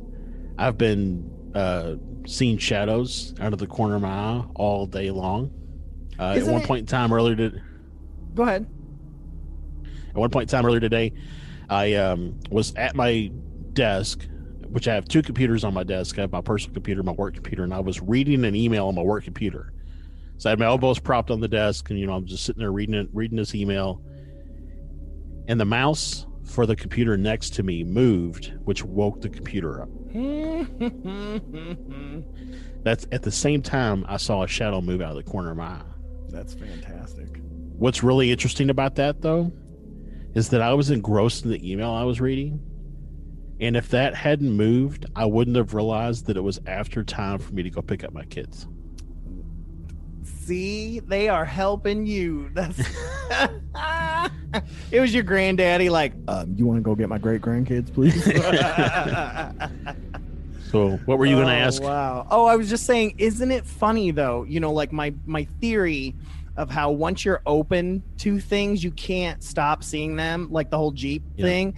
I've been uh, seeing shadows out of the corner of my eye all day long. Uh, at one it- point in time earlier, to, Go ahead. at one point in time earlier today, I um, was at my desk, which I have two computers on my desk. I have my personal computer, my work computer, and I was reading an email on my work computer. So I had my elbows propped on the desk, and you know I'm just sitting there reading it, reading this email, and the mouse for the computer next to me moved, which woke the computer up. That's at the same time I saw a shadow move out of the corner of my eye. That's fantastic. What's really interesting about that, though, is that I was engrossed in the email I was reading. And if that hadn't moved, I wouldn't have realized that it was after time for me to go pick up my kids. See, they are helping you. That's it was your granddaddy like, um, you want to go get my great grandkids, please? So, what were you going to Oh, ask? Wow. Oh, I was just saying, isn't it funny though? You know, like my my theory of how once you're open to things, you can't stop seeing them, like the whole Jeep Yeah. thing.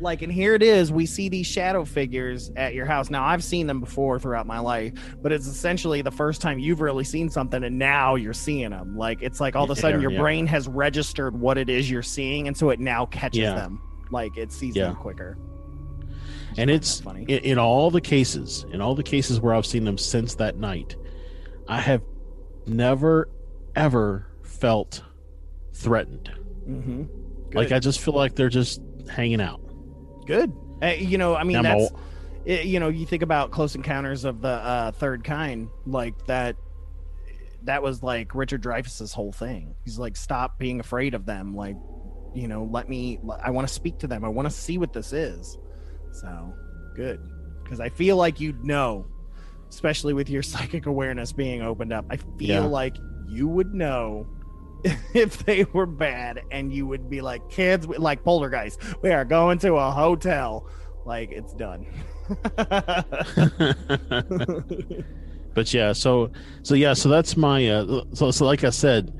Like, and here it is. We see these shadow figures at your house. Now, I've seen them before throughout my life, but it's essentially the first time you've really seen something, and now you're seeing them. Like, it's like all of a sudden your yeah. brain has registered what it is you're seeing, and so it now catches Yeah. them. Like, it sees Yeah. them quicker. and it's funny. in, in all the cases in all the cases where i've seen them since that night i have never ever felt threatened Mm-hmm. like i just feel like they're just hanging out Good. Uh, you know, I mean, that's it, you know, you think about Close Encounters of the uh, Third Kind, like that. That was like Richard Dreyfuss's whole thing. He's like, stop being afraid of them. Like, you know, let me. I want to speak to them. I want to see what this is. So good, because I feel like you'd know, especially with your psychic awareness being opened up. I feel Yeah. like you would know if they were bad and you would be like kids like poltergeist we are going to a hotel. Like it's done. But yeah so so yeah so that's my uh so, so like i said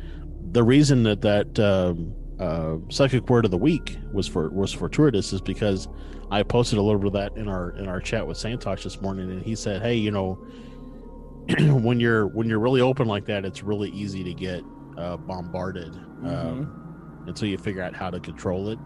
the reason that that um uh psychic word of the week was for was fortuitous is because i posted a little bit of that in our in our chat with santosh this morning and he said hey you know when you're when you're really open like that it's really easy to get uh bombarded um, until you figure out how to control it.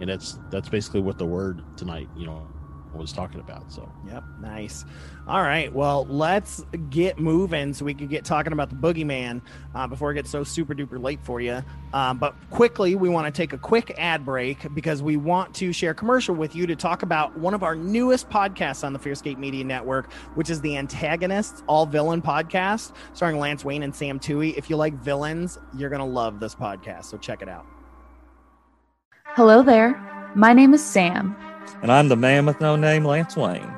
And that's that's basically what the word tonight you know was talking about so. Yep nice. All right well let's get moving so we can get talking about the boogeyman uh, before it gets so super duper late for you um, but quickly we want to take a quick ad break because we want to share a commercial with you to talk about one of our newest podcasts on the fearscape media network which is the antagonists all villain podcast starring lance wayne and sam tui. If you like villains you're gonna love this podcast so check it out. Hello there. My name is Sam, And I'm the man with no name, Lance Wayne.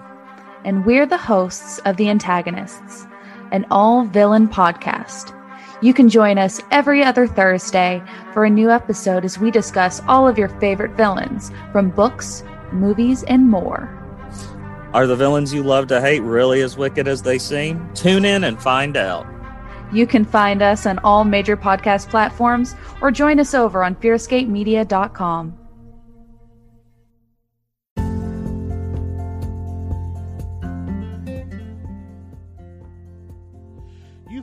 and we're the hosts of The Antagonists, an all villain podcast. You can join us every other Thursday for a new episode as we discuss all of your favorite villains from books, movies, and more. Are the villains you love to hate really as wicked as they seem? Tune in and find out. You can find us on all major podcast platforms or join us over on fearscapemedia.com.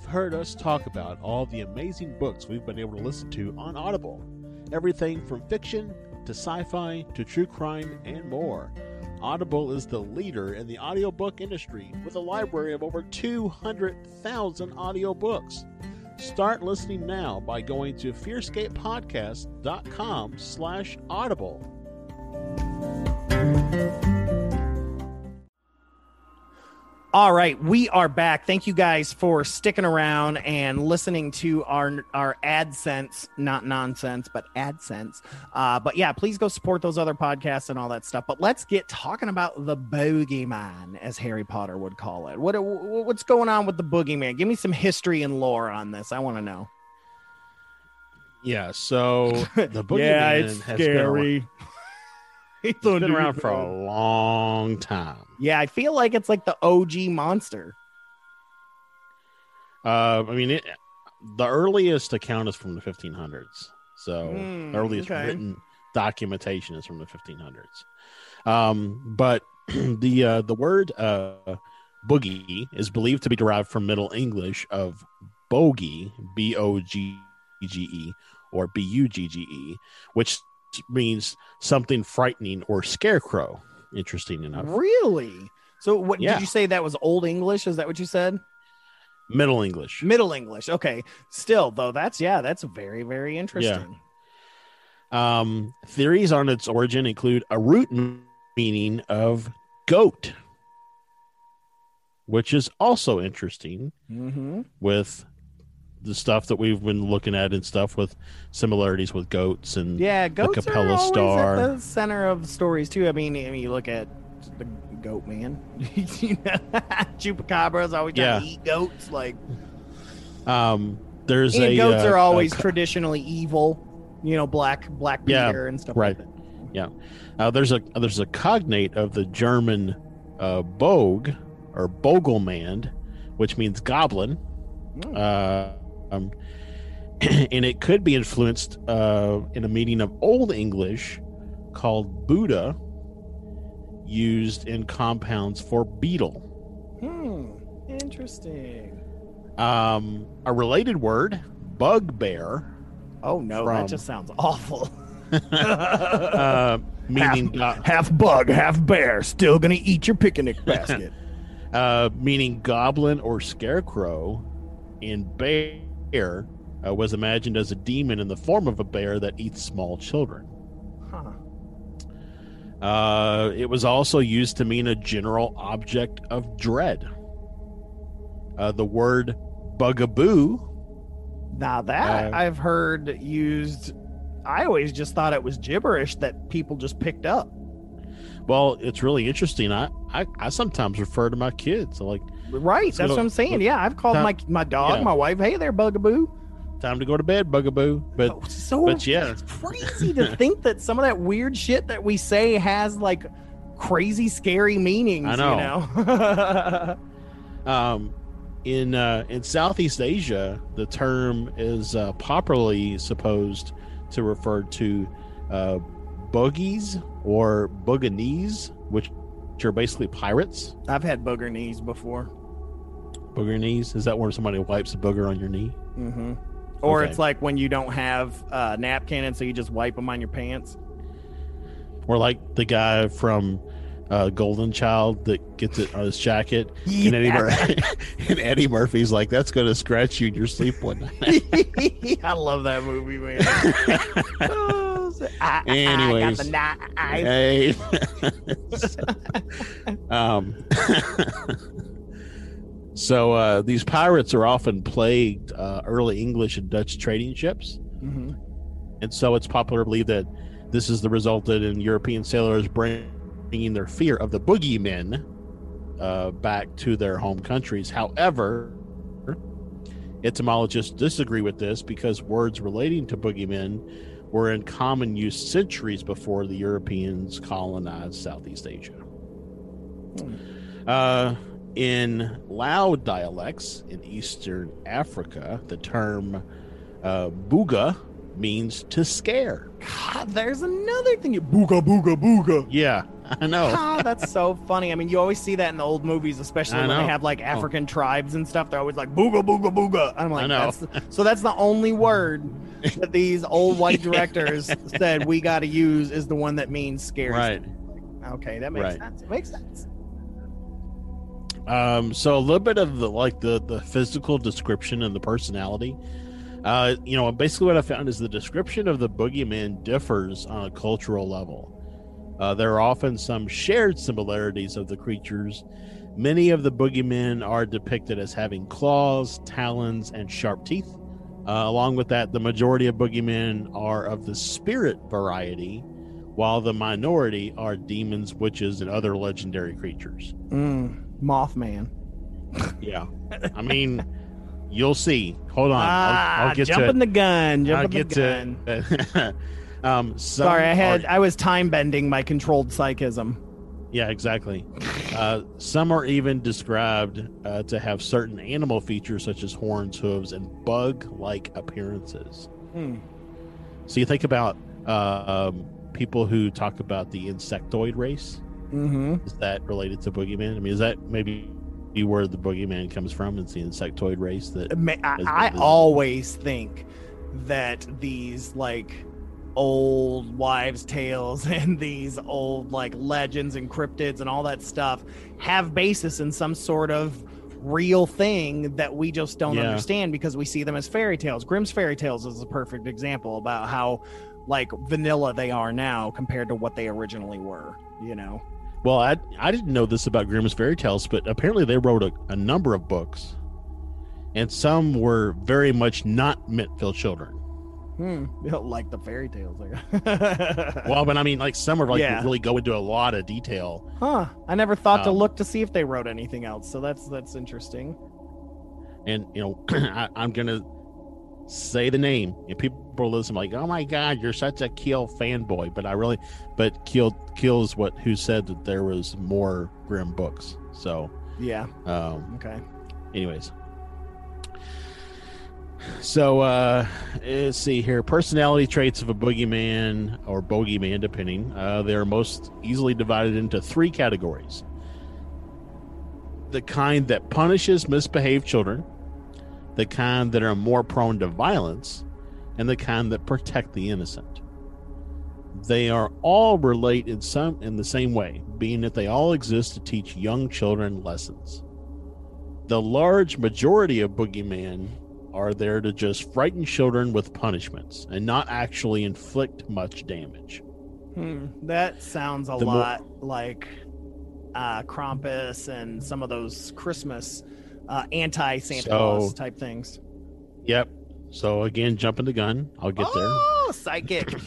heard us talk about all the amazing books we've been able to listen to on Audible. Everything from fiction to sci fi to true crime and more. Audible is the leader in the audiobook industry with a library of over 200,000 audiobooks. Start listening now by going to fearscapepodcast.com slash audible. All right, we are back. Thank you guys for sticking around and listening to our our AdSense, not nonsense, but AdSense. Uh, but yeah, please go support those other podcasts and all that stuff. But let's get talking about the boogeyman, as Harry Potter would call it. What what's going on with the boogeyman? Give me some history and lore on this. I want to know. Yeah, so the boogeyman yeah, it's has been scary. It's been around for a long time. Yeah, I feel like it's like the OG monster. Uh, I mean, it, the earliest account is from the 1500s. So the earliest okay. written documentation is from the 1500s. Um, but the uh, the word uh, boogie is believed to be derived from Middle English of bogey, b o g g e, or b u g g e, which means something frightening or scarecrow. Interesting enough. Really? So what Yeah. did you say that was old English? Is that what you said? Middle English. Middle English. Okay. Still, though, that's yeah, that's very, very interesting. Um, theories on its origin include a root meaning of goat, which is also interesting Mm-hmm. with the stuff that we've been looking at and stuff with similarities with goats and Yeah, goats Capella are always Star. at the center of stories too. I mean, I mean, you look at the goat man. You know, Chupacabras always trying Yeah. to eat goats. Like, um there's and a goats uh, are always co- traditionally evil. You know, black black Yeah, Peter and stuff right. like that. yeah uh, there's a there's a cognate of the german uh bogue or bogelmand which means goblin Hmm. uh um and it could be influenced uh in a meaning of old english called budda used in compounds for beetle Hmm. Interesting. um a related word bugbear Oh no, From- that just sounds awful. uh meaning go- half bug, half bear. Still gonna eat your picnic basket. uh, meaning goblin or scarecrow, and bear uh, was imagined as a demon in the form of a bear that eats small children. huh. Uh, it was also used to mean a general object of dread. Uh, the word bugaboo, Now that Uh, I've heard used, I always just thought it was gibberish that people just picked up. well, it's really interesting. I, I, I sometimes refer to my kids like Right, So- that's what I'm saying. Yeah, I've called Time- my my dog, my wife. Hey there, bugaboo. time to go to bed, bugaboo. But Oh, so but yeah. it's crazy to think that some of that weird shit that we say has like crazy, scary meanings. I know. You know? Um, in uh, in Southeast Asia, the term is uh, popularly supposed to refer to uh, Bugis or Buginese, which, which are basically pirates. I've had booger knees before. Booger knees is that where somebody wipes a booger on your knee? hmm Or Okay. it's like when you don't have a napkin and so you just wipe them on your pants. Or like the guy from uh, Golden Child that gets it on his jacket, and, Eddie Mur- and Eddie Murphy's like, "That's going to scratch you in your sleep one night." I love that movie, man. Oh, so- I, Anyways. I got the knife. Hey. um, so uh, these pirates are often plagued uh, early English and Dutch trading ships, Mhm. and so it's popular to believe that this is the resulted in European sailors bringing their fear of the boogeymen uh, back to their home countries. However, etymologists disagree with this because words relating to boogeymen were in common use centuries before the Europeans colonized Southeast Asia. Uh, in Luo dialects in Eastern Africa, the term uh, booga means to scare. God, there's another thing. You booga booga booga. Yeah, I know. Ah, that's so funny. I mean, you always see that in the old movies, especially when they. Oh. have like African tribes and stuff. They're always like booga booga booga. I'm like, know. That's, so that's the only word that these old white directors said we got to use is the one that means scary. Right. Okay, that makes Right. sense. It makes sense. Um, so a little bit of the like the the physical description and the personality. Uh, you know, basically what I found is the description of the boogeyman differs on a cultural level. Uh, there are often some shared similarities of the creatures. Many of the boogeymen are depicted as having claws, talons, and sharp teeth. Uh, along with that, the majority of boogeymen are of the spirit variety, while the minority are demons, witches, and other legendary creatures. Mm, Mothman. Yeah. I mean, you'll see. Hold on. Ah, I'll, I'll get jumping to the gun. I'll get the gun. to um Sorry, I had are- I was time bending my controlled psychism. yeah, exactly. Uh, some are even described uh, to have certain animal features such as horns, hooves, and bug-like appearances. Hmm. So you think about uh, um, people who talk about the insectoid race. Mm-hmm. Is that related to boogeyman? I mean, is that maybe where the boogeyman comes from? It's the insectoid race that I, I always think that these like old wives' tales and these old like legends and cryptids and all that stuff have basis in some sort of real thing that we just don't Yeah. understand because we see them as fairy tales. Grimm's fairy tales is a perfect example about how like vanilla they are now compared to what they originally were, you know. Well, I I didn't know this about Grimm's fairy tales, but apparently they wrote a, a number of books, and some were very much not meant for children. Hmm. like the fairy tales. Well, but I mean, like some are like Yeah. really go into a lot of detail. huh. I never thought to Um, look to see if they wrote anything else. So that's that's interesting. and you know I, i'm gonna say the name and people will listen like oh my god you're such a Keel fanboy but i really but Keel Keel's what who said that there was more Grimm books so Yeah. um Okay. anyways so uh let's see here personality traits of a boogeyman or bogeyman depending uh they are most easily divided into three categories the kind that punishes misbehaved children the kind that are more prone to violence and the kind that protect the innocent they are all relate in some in the same way being that they all exist to teach young children lessons the large majority of boogeyman are there to just frighten children with punishments and not actually inflict much damage. Hmm. That sounds a The lot like uh, Krampus and some of those Christmas uh, anti Santa So- Claus type things. Yep. So again, jumping the gun. I'll get there. Oh, psychic.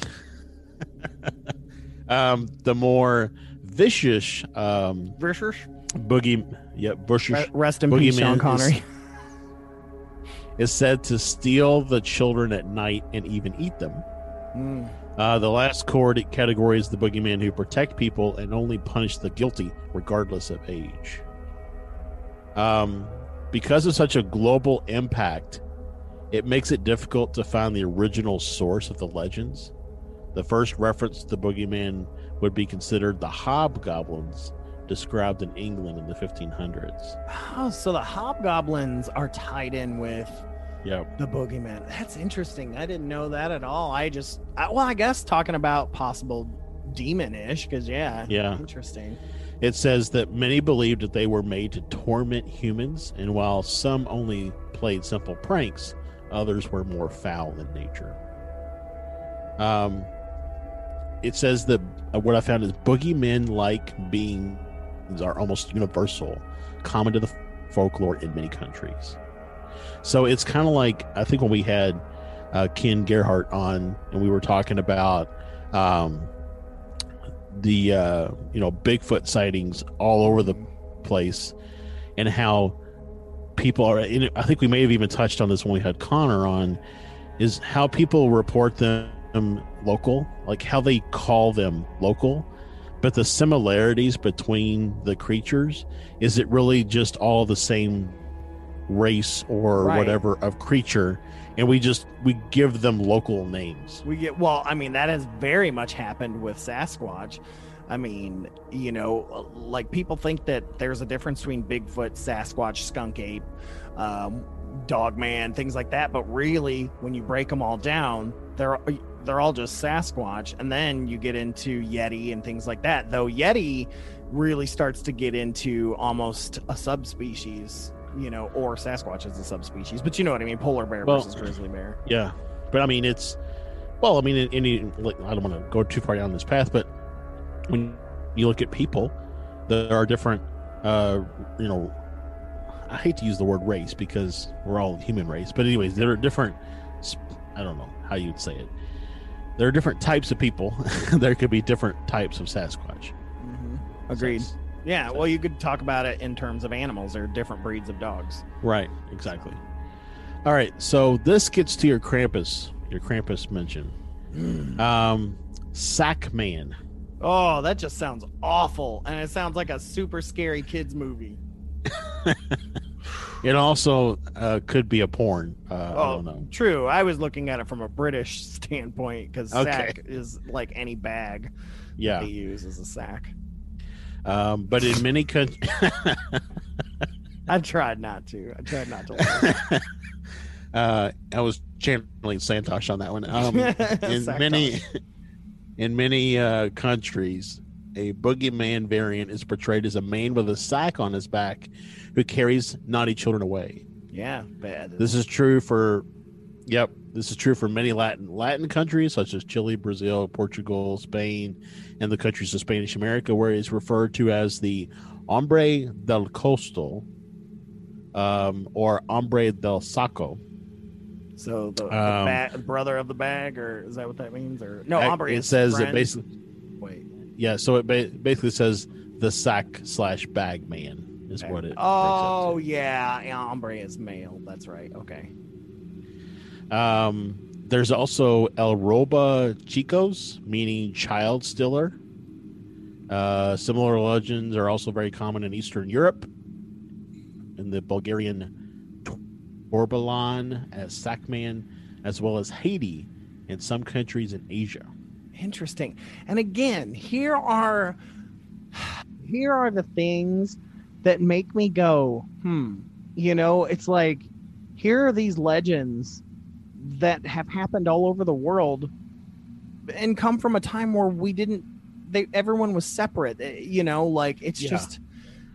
Um, the more vicious um, Vicious. boogie, yep, vicious Rest in peace, Sean is- Connery. is said to steal the children at night and even eat them. Hmm. Uh, the last category is the boogeyman who protect people and only punish the guilty, regardless of age. Um, because of such a global impact, it makes it difficult to find the original source of the legends. The first reference to the boogeyman would be considered the hobgoblins described in England in the 1500s. Oh, so the hobgoblins are tied in with Yep. the boogeyman. That's interesting. I didn't know that at all. I just, I, well, I guess talking about possible demon-ish, because yeah, Yeah. interesting. It says that many believed that they were made to torment humans, and while some only played simple pranks, others were more foul in nature. Um, it says that uh, what I found is boogeymen like beings are almost universal, common to the folklore in many countries. So it's kind of like I think when we had uh, Ken Gerhard on, and we were talking about um, the uh, you know Bigfoot sightings all over the place, and how people are. and I think we may have even touched on this when we had Connor on, is how people report them local, like how they call them local, but the similarities between the creatures is it really just all the same race or Right. whatever of creature and we just we give them local names We get well. I mean, that has very much happened with Sasquatch. I mean, you know, like people think that there's a difference between Bigfoot, Sasquatch, skunk ape, um, dogman, things like that. But really, when you break them all down, they're they're all just Sasquatch. And then you get into Yeti and things like that. Though Yeti really starts to get into almost a subspecies, you know, or Sasquatch as a subspecies. But you know what I mean? Polar bear Well, versus grizzly bear. Yeah, but I mean, it's well, I mean, in any like, I don't want to go too far down this path, but when you look at people, there are different, uh, you know, I hate to use the word race because we're all human race, but anyways, there are different. I don't know how you'd say it. There are different types of people. there could be different types of Sasquatch. hmm Agreed. So- Yeah, well, you could talk about it in terms of animals. Are different breeds of dogs. Right, exactly. All right, so this gets to your Krampus, your Krampus mention. Um, Sack Man. Oh, that just sounds awful, and it sounds like a super scary kids movie. It also uh, could be a porn. Uh, I Oh, don't know. true. I was looking at it from a British standpoint because Okay. sack is like any bag Yeah, they use as a sack. Um, but in many countries, I tried not to. I tried not to. uh, I was channeling Santosh on that one. Um, in many, in many uh, countries, a boogeyman variant is portrayed as a man with a sack on his back who carries naughty children away. Yeah, bad. This is true for, yep, this is true for many Latin Latin countries such as Chile, Brazil, Portugal, Spain, and the countries of Spanish America, where it's referred to as the hombre del costal um, or hombre del saco. So the, the Um, ba- brother of the bag, or is that what that means? Or no, hombre it is says friend. it basically, Wait. yeah. So it ba- basically says the sack slash bag man is what it. Oh yeah, hombre is male. That's right. Okay. Um, there's also El Roba Chicos, meaning child stiller. Uh, similar legends are also very common in Eastern Europe, in the Bulgarian Torbalan as Sackman, as well as Haiti and some countries in Asia. Interesting. And again, here are here are the things that make me go, hmm. You know, it's like here are these legends that have happened all over the world and come from a time where we didn't they everyone was separate. eh, You know, like it's Yeah. just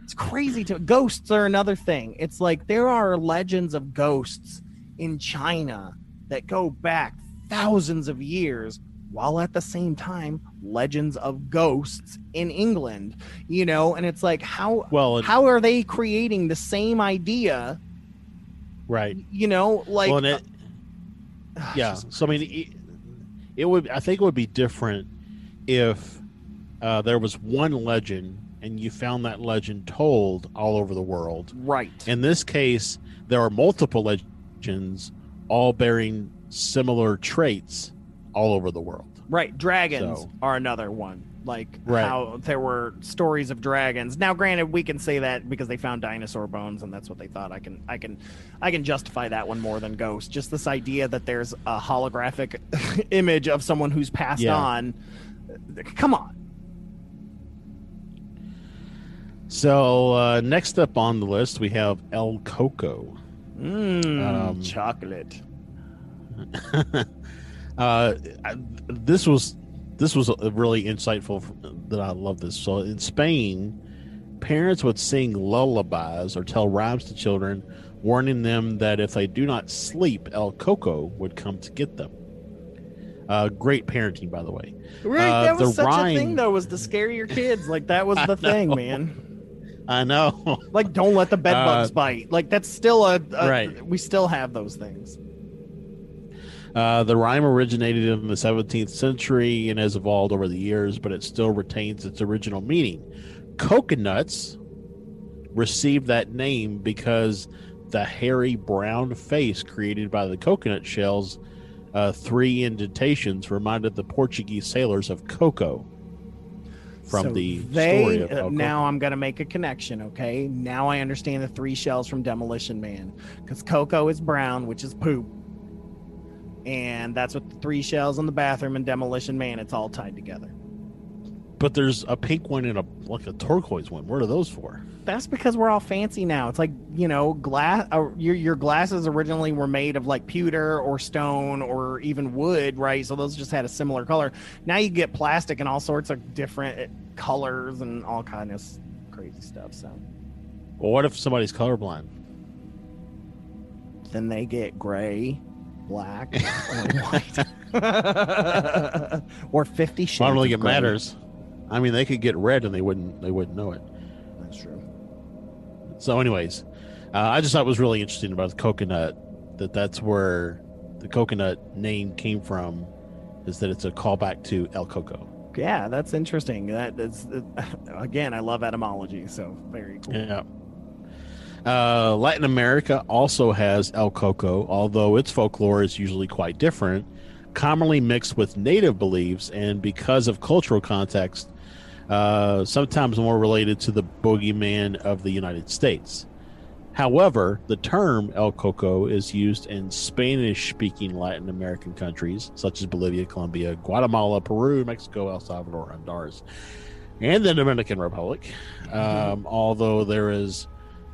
it's crazy to ghosts are another thing. It's like there are legends of ghosts in China that go back thousands of years while at the same time legends of ghosts in England, you know, and it's like how Well, and- how are they creating the same idea, right. you know, like well, it, yeah. So I mean, it, it would. I think it would be different if uh, there was one legend and you found that legend told all over the world. right. In this case, there are multiple legends, all bearing similar traits all over the world. Right, dragons So- are another one. Like Right. how there were stories of dragons. Now, granted, we can say that because they found dinosaur bones, and that's what they thought. I can, I can, I can justify that one more than ghosts. Just this idea that there's a holographic image of someone who's passed Yeah. on. Come on. So uh, next up on the list, we have El Coco. Mmm, Um, chocolate. uh, I- this was this was a really insightful that I love this. So in Spain, parents would sing lullabies or tell rhymes to children, warning them that if they do not sleep, El Coco would come to get them. Uh, great parenting, by the way. Right, uh, that was the such a rhyme- thing, though, was to scare your kids. Like that was the thing, man. I know. Like, don't let the bed bugs Uh, bite. Like that's still a, a Right. We still have those things. Uh, the rhyme originated in the 17th century and has evolved over the years, but it still retains its original meaning. Coconuts received that name because the hairy brown face created by the coconut shells, uh, three indentations, reminded the Portuguese sailors of cocoa from So the they, story of uh, Coco. now I'm gonna make a connection. Okay, now I understand the three shells from Demolition Man because Coco is brown, which is poop, and that's what the three shells in the bathroom and Demolition Man. It's all tied together. But there's a pink one and a like a turquoise one. What are those for? That's because we're all fancy now. It's like you know, glass. Uh, your your glasses originally were made of like pewter or stone or even wood, right? So those just had a similar color. Now you get plastic and all sorts of different uh, colors and all kind of crazy stuff. So Well, what if somebody's colorblind? then they get gray, black, or white, or fifty shades. I don't think it gray. matters. I mean, they could get red and they wouldn't they wouldn't know it. That's true. So, anyways, uh, I just thought it was really interesting about the coconut that that's where the coconut name came from, is that it's a callback to El Coco. Yeah, that's interesting. That is again, I love etymology, so very cool. Yeah. Uh, Latin America also has El Coco, although its folklore is usually quite different, commonly mixed with native beliefs, and because of cultural context, uh, sometimes more related to the boogeyman of the United States. However, the term El Coco is used in Spanish speaking Latin American countries such as Bolivia, Colombia, Guatemala, Peru, Mexico, El Salvador, Honduras, and the Dominican Republic. Um, although there is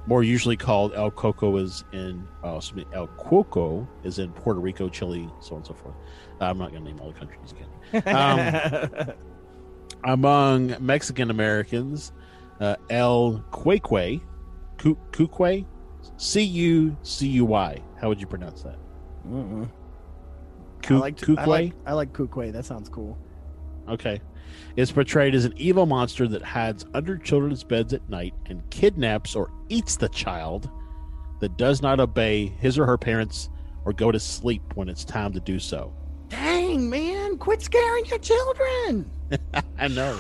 more usually called El Coco is in oh, excuse me, El Cuoco is in Puerto Rico, Chile, so on and so forth. I'm not going to name all the countries again. Um, among Mexican Americans, uh, El Cueque, Cu- Cuque, C U C U Y. How would you pronounce that? Mm-mm. I Cu- like, I like I like Kukwe. That sounds cool. Okay. Is portrayed as an evil monster that hides under children's beds at night and kidnaps or eats the child that does not obey his or her parents or go to sleep when it's time to do so. Dang man, quit scaring your children. I know.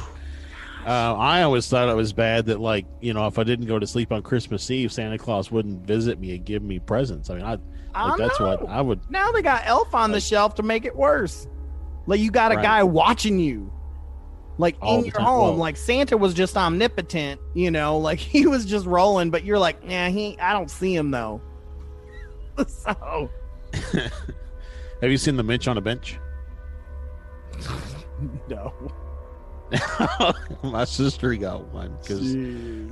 Uh, I always thought it was bad that, like, you know, if I didn't go to sleep on Christmas Eve, Santa Claus wouldn't visit me and give me presents. I mean, I, I like, that's what. I would. Now they got Elf on the shelf to make it worse. Like you got a Right. guy watching you, like All in your time. home. Well- Like Santa was just omnipotent, you know, like he was just rolling. But you're like, yeah, he. I don't see him though. so Have you seen the Mensch on a bench? no. My sister got one because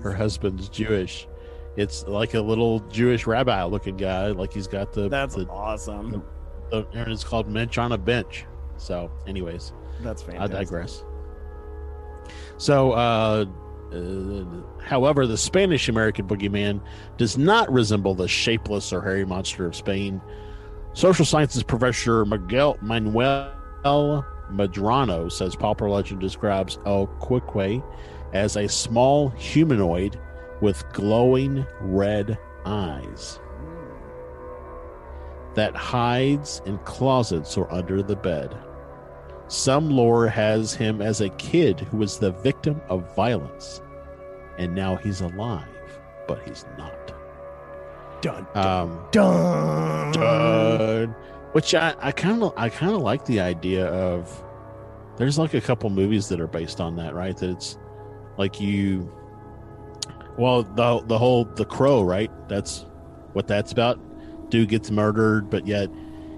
her husband's Jewish. It's like a little Jewish rabbi looking guy. Like he's got the That's the, awesome. the and it's called Mensch on a bench. So, anyways, That's fantastic. I digress. So, uh, uh, however, the Spanish American boogeyman does not resemble the shapeless or hairy monster of Spain. Social sciences professor Miguel Manuel Medrano says popular legend describes El Quique as a small humanoid with glowing red eyes that hides in closets or under the bed. Some lore has him as a kid who was the victim of violence, and now he's alive, but he's not. Dun Um, dun. dun. which I I kind of I kind of like the idea of. There's like a couple movies that are based on that, right? That it's like you. Well, the the whole the crow, right? That's what that's about. Dude gets murdered, but yet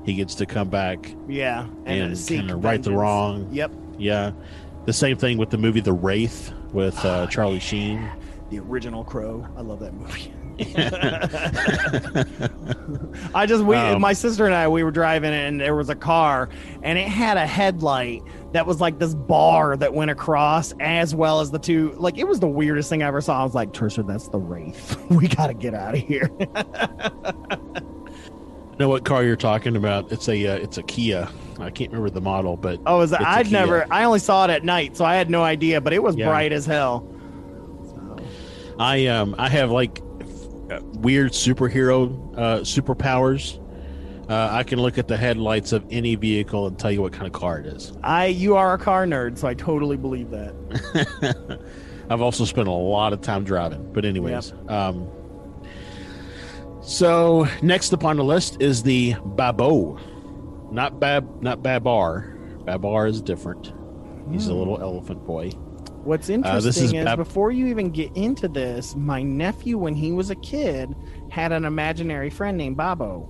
he gets to come back Yeah, and, seek kind of right the wrong. Yep, Yeah, the same thing with the movie The Wraith with uh, Charlie Sheen. the original Crow. I love that movie. I just we Um, my sister and I we were driving and there was a car and it had a headlight that was like this bar that went across as well as the two like it was the weirdest thing I ever saw. I was like, Trisha, that's the Wraith. we gotta get out of here. know what car you're talking about? It's a uh, it's a Kia. I can't remember the model, but Oh, is it? It's a I'd never I only saw it at night, so I had no idea, but it was Yeah. bright as hell. I um I have like weird superhero uh, superpowers. Uh, I can look at the headlights of any vehicle and tell you what kind of car it is. I you are a car nerd, so I totally believe that. I've also spent a lot of time driving, but anyways. Um, so next upon the list is the Babo, not Bab, not Babar. Babar is different. He's a little elephant boy. What's Uh, interesting this is is, Bab- before you even get into this, my nephew, when he was a kid, had an imaginary friend named Babo.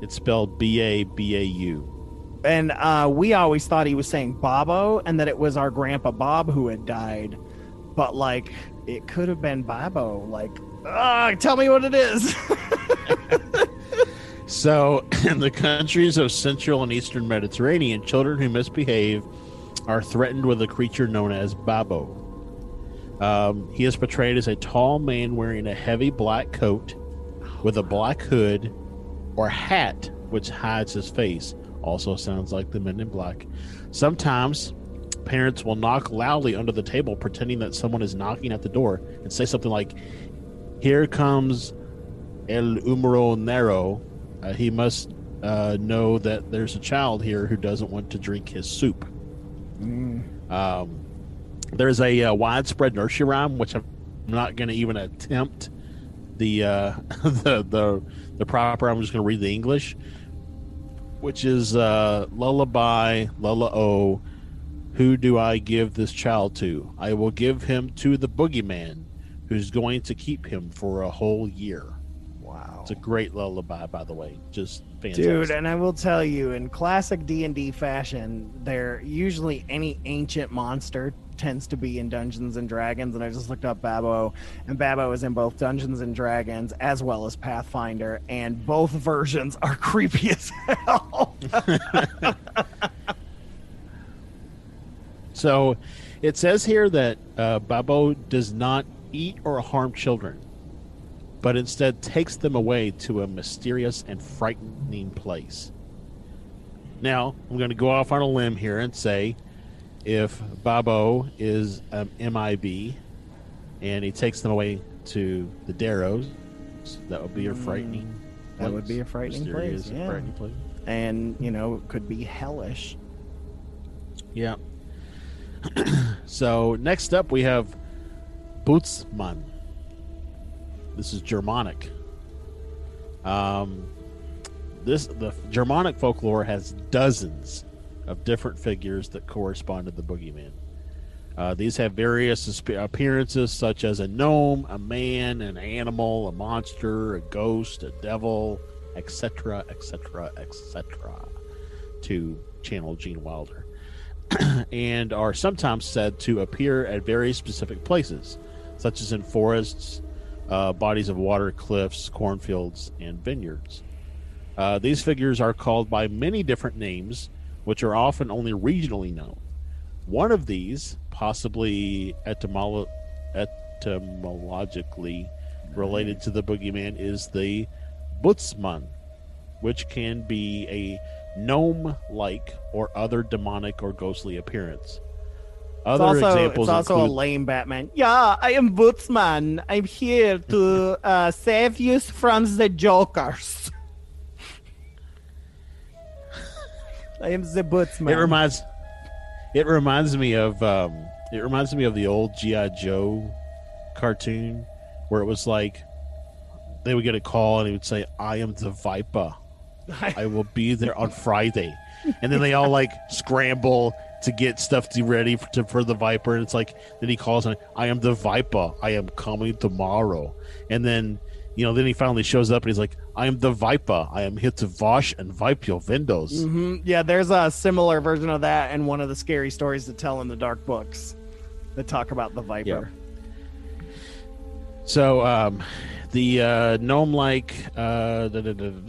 It's spelled B A B A U. And uh, we always thought he was saying Babo and that it was our grandpa Bob who had died. But, like, it could have been Babo. Like, ah, tell me what it is. So, in the countries of Central and Eastern Mediterranean, children who misbehave are threatened with a creature known as Babo. Um, he is portrayed as a tall man wearing a heavy black coat with a black hood or hat which hides his face. Also sounds like the men in black. Sometimes parents will knock loudly under the table pretending that someone is knocking at the door and say something like, Here comes El Umero Nero. Uh, he must uh, know that there's a child here who doesn't want to drink his soup. Um, there's a uh, widespread nursery rhyme, which I'm not going to even attempt the uh, the the the proper. I'm just going to read the English, which is uh, lullaby lulla o. Who do I give this child to? I will give him to the boogeyman, who's going to keep him for a whole year. wow. It's a great lullaby, by the way. Just fantastic. Dude, and I will tell you, in classic D and D fashion, there usually any ancient monster tends to be in Dungeons and Dragons, and I just looked up Babo, and Babo is in both Dungeons and Dragons as well as Pathfinder, and both versions are creepy as hell. So it says here that uh, Babo does not eat or harm children, but instead takes them away to a mysterious and frightening place. Now, I'm going to go off on a limb here and say if Babo is um, MIB and he takes them away to the Darrows, that would be a frightening. Mm, That would be a frightening place, yeah. frightening place. And, you know, it could be hellish. Yeah. so next up we have Bootsman. This is Germanic. Um, this the Germanic folklore has dozens of different figures that correspond to the boogeyman. Uh, these have various appearances, such as a gnome, a man, an animal, a monster, a ghost, a devil, etc., etc., etc. To channel Gene Wilder and are sometimes said to appear at very specific places, such as in forests, uh, bodies of water, cliffs, cornfields, and vineyards. Uh, these figures are called by many different names, which are often only regionally known. One of these, possibly etymolo- etymologically related to the boogeyman, is the Butzman, which can be a gnome like or other demonic or ghostly appearance. It's Other also, examples it's also a lame Batman. Yeah, I am Bootsman. I'm here to uh, save you from the Jokers. I am the Bootsman. it reminds it reminds me of um, it reminds me of the old GI Joe cartoon where it was like they would get a call and he would say, "I am the Viper. I will be there on Friday," and then they all like scramble to get stuff to ready for, to, for the Viper, and it's like then he calls and I am the Viper. I am coming tomorrow, and then. You know, then he finally shows up and he's like, I am the Viper. I am here to wash and wipe your windows. hmm Yeah, there's a similar version of that in one of the scary stories to tell in the dark books that talk about the Viper. So um, the uh, gnome-like, uh, da, da, da, da,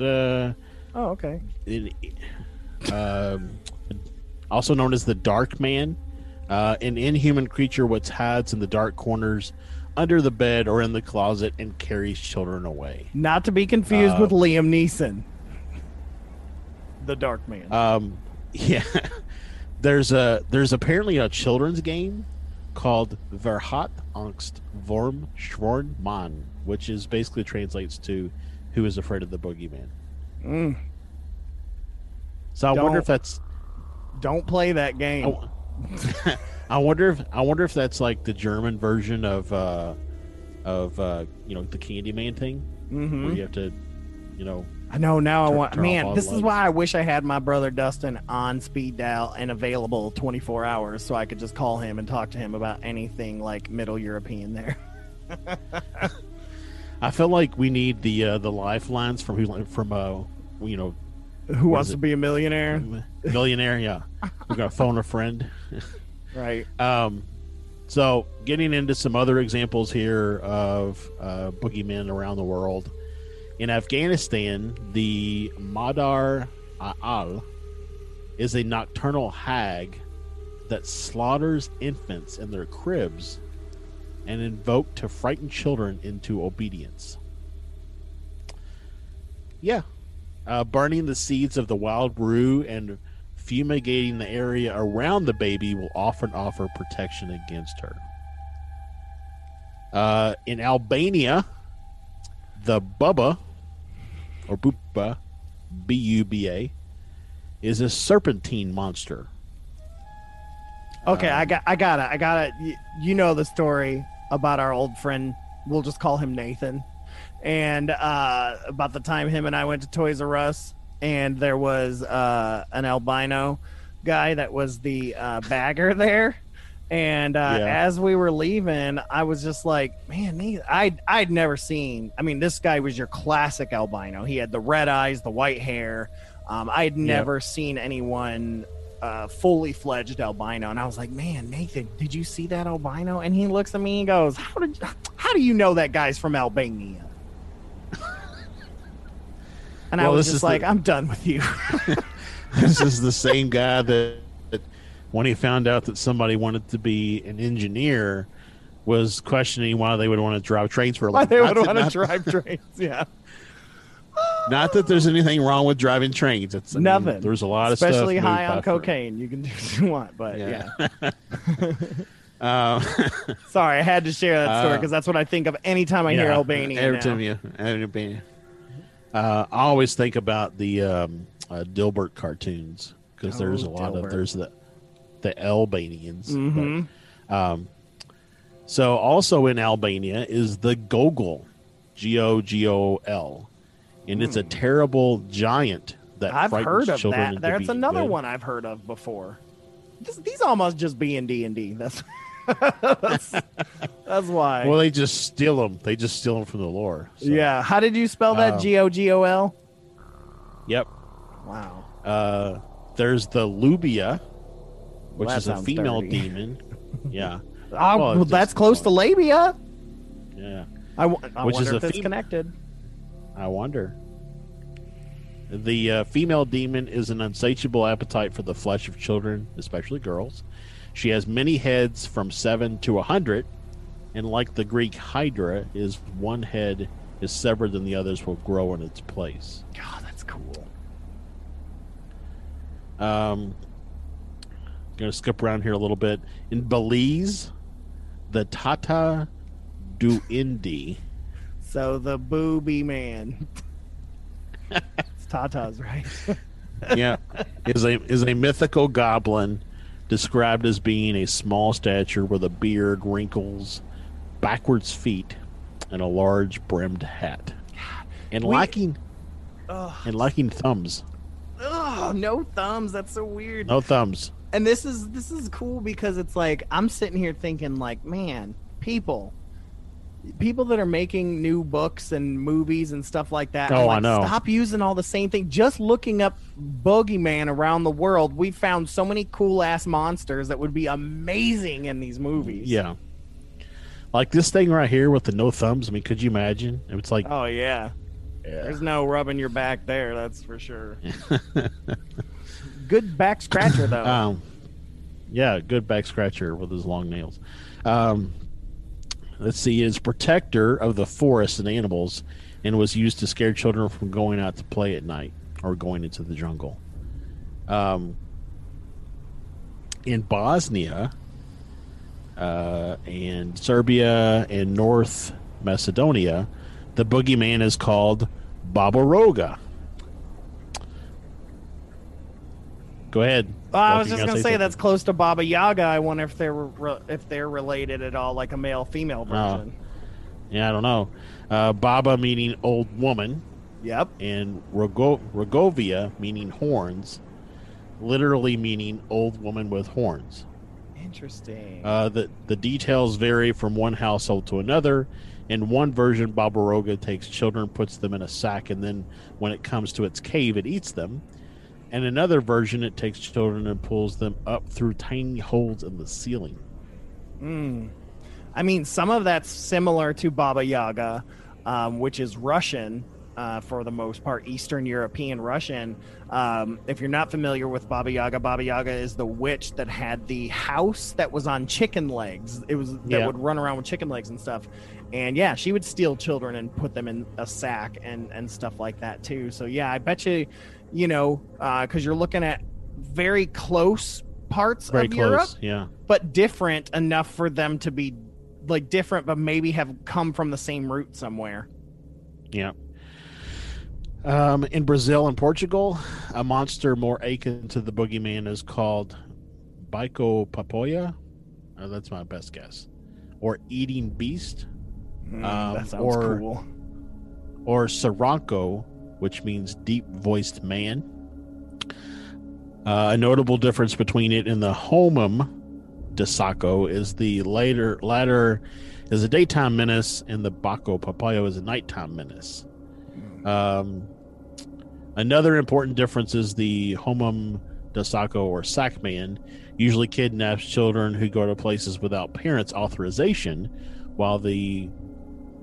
da, Oh, okay. it- um, also known as the Dark Man, uh, an inhuman creature which hides in the dark corners, under the bed or in the closet, and carries children away. Not to be confused Uh, with Liam Neeson, the Dark Man. Um, yeah, there's a there's apparently a children's game called Verhat Angst vorm Schworn Mann, which is basically translates to "Who is afraid of the boogeyman." Mm. So I wonder Don't- if that's Don't play that game. Oh. I wonder if I wonder if that's like the German version of uh of uh you know the Candyman thing hmm where you have to you know I know now. I want man. This is why I wish I had my brother Dustin on speed dial and available 24 hours, so I could just call him and talk to him about anything like Middle European there. I feel like we need the uh the lifelines from from uh you know Who wants to be a millionaire? millionaire yeah we're gonna phone a friend Right. um so getting into some other examples here of uh boogeymen around the world in Afghanistan the Madar Al is a nocturnal hag that slaughters infants in their cribs and invoked to frighten children into obedience. Yeah. Uh, burning the seeds of the wild rue and fumigating the area around the baby will often offer protection against her. Uh, in Albania, the Bubba, or Buba, B U B A, is a serpentine monster. Okay, I got, I got it, I got it. You, you know the story about our old friend. We'll just call him Nathan. And uh, about the time him and I went to Toys R Us, and there was uh, an albino guy that was the uh, bagger there. And uh, Yeah. as we were leaving, I was just like, "Man, Nathan, I'd I'd never seen. I mean, this guy was your classic albino. He had the red eyes, the white hair. Um, I'd never seen anyone uh, fully fledged albino, and I was like, "Man, Nathan, did you see that albino?" And he looks at me and goes, "How did? How do you know that guy's from Albania?" And I Well, was this just is the- like, "I'm done with you." this is the same guy that, that when he found out that somebody wanted to be an engineer, was questioning why they would want to drive trains for a Why living. they would want to drive trains? Yeah, Not that there's anything wrong with driving trains. It's I mean, nothing. there's a lot of stuff especially high on cocaine. You can do what you want, but yeah. Um, Sorry, I had to share that story Uh, because that's what I think of anytime I hear yeah, Albania. Every now. time you, Albania. Uh, I always think about the um, uh, Dilbert cartoons because there's a Oh, lot Dilbert. of there's the the Albanians. but, Mhm. um, so also in Albania is the Gogol, G O G O L, and it's a terrible giant that Hmm. I've heard of that. That's another good. one I've heard of before. This, these almost just B and D and D. That's that's, that's why. Well, they just steal them. They just steal them from the lore. so- yeah. How did you spell that? Um, G O G O L. Yep. Wow. Uh, there's the Lubia, which Well, is a female dirty. demon. Yeah. Oh, Well, well, that's close to labia. Yeah. I, w- I Which is if it's connected. I wonder. The uh, female demon is an insatiable appetite for the flesh of children, especially girls. She has many heads from seven to a hundred, and like the Greek Hydra, is one head is severed and the others will grow in its place. God, that's cool. Um, going to skip around here a little bit. In Belize, the Tata Duende. So the booby man. it's Tata's, right? yeah, is a is a mythical goblin described as being a small stature with a beard, wrinkles, backwards feet, and a large brimmed hat, and We- lacking Ugh. and lacking thumbs. Oh, no thumbs. That's so weird. No thumbs. and this is this is cool because it's like I'm sitting here thinking like, man, people people that are making new books and movies and stuff like that. Oh, I know. Stop using all the same thing. Just looking up Boogeyman around the world, we found so many cool ass monsters that would be amazing in these movies. Yeah. Like this thing right here with the no thumbs. I mean, could you imagine? It's like, Oh yeah. There's no rubbing your back there, that's for sure. Good back scratcher though. um, yeah, good back scratcher with his long nails. Um, let's see, is protector of the forest and animals, and was used to scare children from going out to play at night or going into the jungle. Um, in Bosnia, uh, and Serbia and North Macedonia, the boogeyman is called Baba Roga. Go ahead. Oh, I was just gonna say something. that's close to Baba Yaga. I wonder if they're re- if they're related at all, like a male female version. Yeah, I don't know. Uh, Baba meaning old woman, Yep. and Rogovia meaning horns, literally meaning old woman with horns. Interesting. Uh, the the details vary from one household to another. In one version, Babaroga takes children, puts them in a sack, and then when it comes to its cave, it eats them. In another version, it takes children and pulls them up through tiny holes in the ceiling. Mm. I mean, some of that's similar to Baba Yaga, um, which is Russian uh, for the most part, Eastern European Russian. Um, if you're not familiar with Baba Yaga, Baba Yaga is the witch that had the house that was on chicken legs. It was that Yeah. would run around with chicken legs and stuff. And yeah, she would steal children and put them in a sack and and stuff like that too. So yeah, I bet you, you know, because you're looking at very close parts Very of close. Europe Yeah. but different enough for them to be like different but maybe have come from the same root somewhere Yeah. Um, in Brazil and Portugal, a monster more akin to the boogeyman is called Bico Papoya. Uh, that's my best guess. Or Eating Beast. Mm, Um, that sounds or- cool Or Saranko, which means deep voiced man. Uh, a notable difference between it and the Homum de Saco is the later latter is a daytime menace and the Baco Papayo is a nighttime menace. Um, another important difference is the Homum de Saco or Sackman usually kidnaps children who go to places without parents' authorization, while the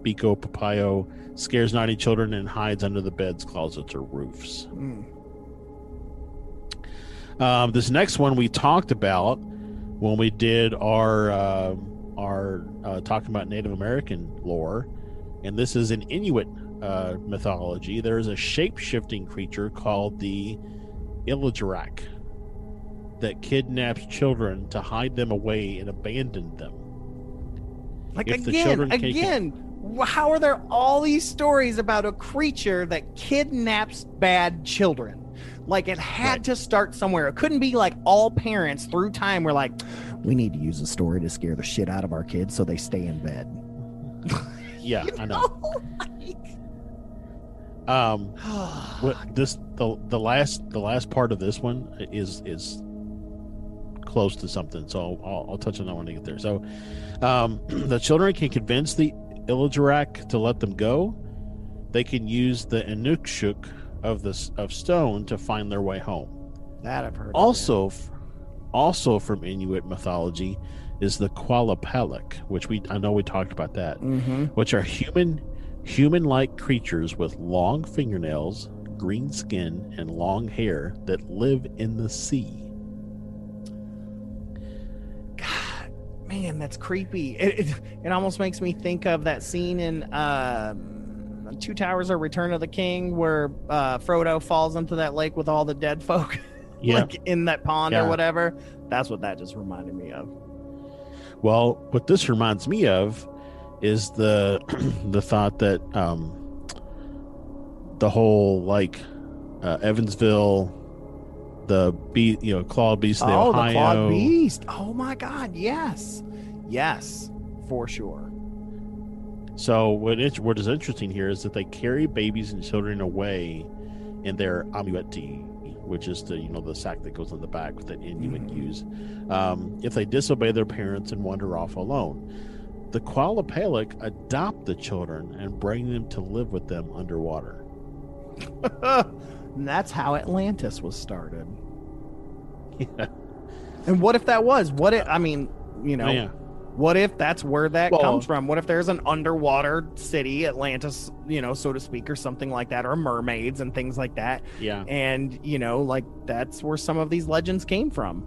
Bico Papayo scares naughty children and hides under the beds, closets, or roofs. Mm. Um, this next one we talked about when we did our uh, our uh, talking about Native American lore, and this is in Inuit uh, mythology. There is a shape shifting creature called the Ilajarak that kidnaps children to hide them away and abandon them. Like If the again, children can- again, how are there all these stories about a creature that kidnaps bad children? Like it had Right. to start somewhere. It couldn't be like all parents through time were like, we need to use a story to scare the shit out of our kids so they stay in bed. Yeah, I know. Like- Um, what this the the last the last part of this one is is close to something so i'll, I'll, I'll touch on that when i get there so um the children can convince the Ilajarak to let them go they can use the Inukshuk of this of stone to find their way home that I've heard. also f- also from inuit mythology is the Qalupalik, which we i know we talked about that. Mhm. which are human human-like creatures with long fingernails, green skin, and long hair that live in the sea. Man, that's creepy. It, it, it almost makes me think of that scene in um, Two Towers or Return of the King where uh, Frodo falls into that lake with all the dead folk, Yeah. like in that pond Yeah. or whatever. That's what that just reminded me of. Well, what this reminds me of is the the thought that um, the whole like uh, Evansville, the be you know clawed beast of the oh, Ohio. the clawed beast! Oh my God, yes, yes, for sure. So what it, what is interesting here is that they carry babies and children away in their amauti, which is the you know the sack that goes on the back that Inuit Mhm. use. Um, if they disobey their parents and wander off alone, the Qalupalik adopt the children and bring them to live with them underwater. and that's how Atlantis was started. Yeah. And what if that was? What if I mean, you know, yeah. What if that's where that Well- comes from? What if there's an underwater city, Atlantis, you know, so to speak, or something like that, or mermaids and things like that? Yeah. And, you know, like that's where some of these legends came from.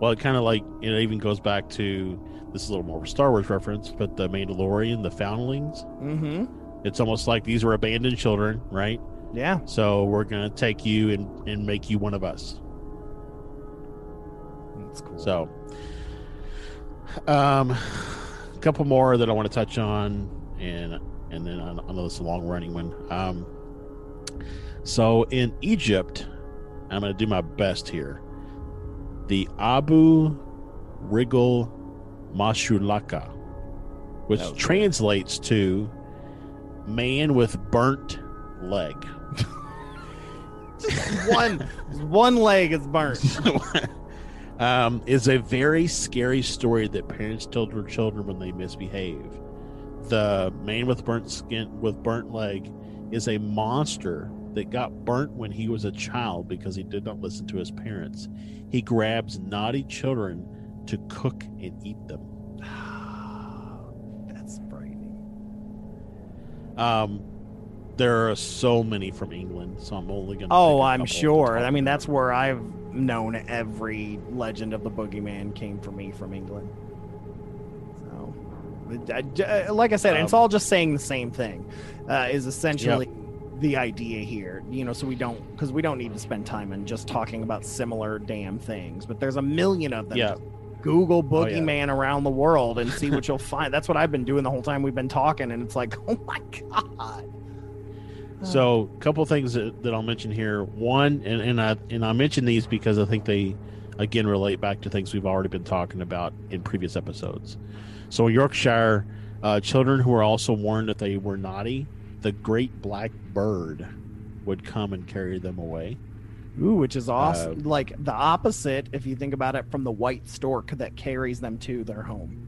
Well, it kind of like it even goes back to this is a little more of a Star Wars reference, but the Mandalorian, the Foundlings. Mm-hmm. It's almost like these were abandoned children, right? Yeah. So we're gonna take you and and make you one of us. That's cool. So, um, a couple more that I want to touch on, and and then I know this is a long running one. Um, so in Egypt, I'm going to do my best here. The Abu Rigel Mashulaka, which translates to man with burnt leg. one one leg is burnt. um, is a very scary story that parents tell their children when they misbehave. The man with burnt skin with burnt leg is a monster that got burnt when he was a child because he did not listen to his parents. He grabs naughty children to cook and eat them. That's frightening. Um, there are so many from England, so I'm only going to. Oh, I'm sure. I mean, that's where I've known every legend of the boogeyman came for me from England. So, like I said, it's Um, all just saying the same thing. Uh, is essentially the idea here. You know, so we don't because we don't need to spend time in just talking about similar damn things. But there's a million of them. Yeah. Google Oh, yeah. boogeyman around the world and see what you'll find. That's what I've been doing the whole time we've been talking, and it's like, oh my god. So, a couple things that, that I'll mention here. One, and, and I and I mention these because I think they again relate back to things we've already been talking about in previous episodes. So, in Yorkshire, uh, children who were also warned that they were naughty, the great black bird would come and carry them away. Ooh, which is awesome. Uh, like the opposite, if you think about it, from the white stork that carries them to their home.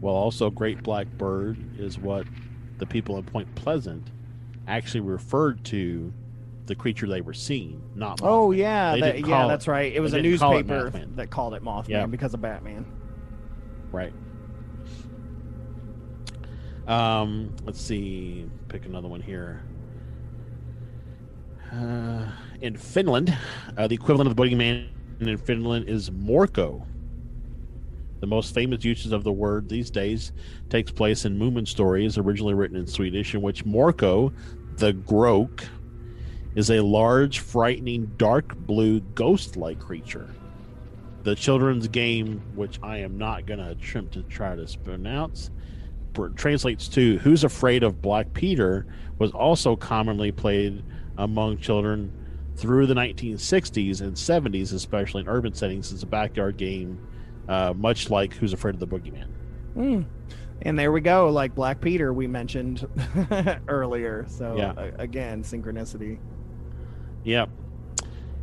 Well, also, great black bird is what the people in Point Pleasant actually referred to the creature they were seeing, not Oh yeah, that, yeah, call it- that's right. It was a didn't call newspaper that called it Mothman Yeah. because of Batman. Right. Um, let's see. Pick another one here. Uh, in Finland, uh, the equivalent of the boogeyman in Finland is Morko. The most famous uses of the word these days takes place in Moomin stories, originally written in Swedish, in which Morko, the Groke, is a large, frightening, dark blue, ghost like creature. The children's game, which I am not going to attempt to try to pronounce, translates to Who's Afraid of Black Peter, was also commonly played among children through the 1960s and 70s, especially in urban settings, as a backyard game, uh, much like Who's Afraid of the Boogeyman. Mm. And there we go, like Black Peter we mentioned earlier. So Yeah. again, synchronicity. Yep.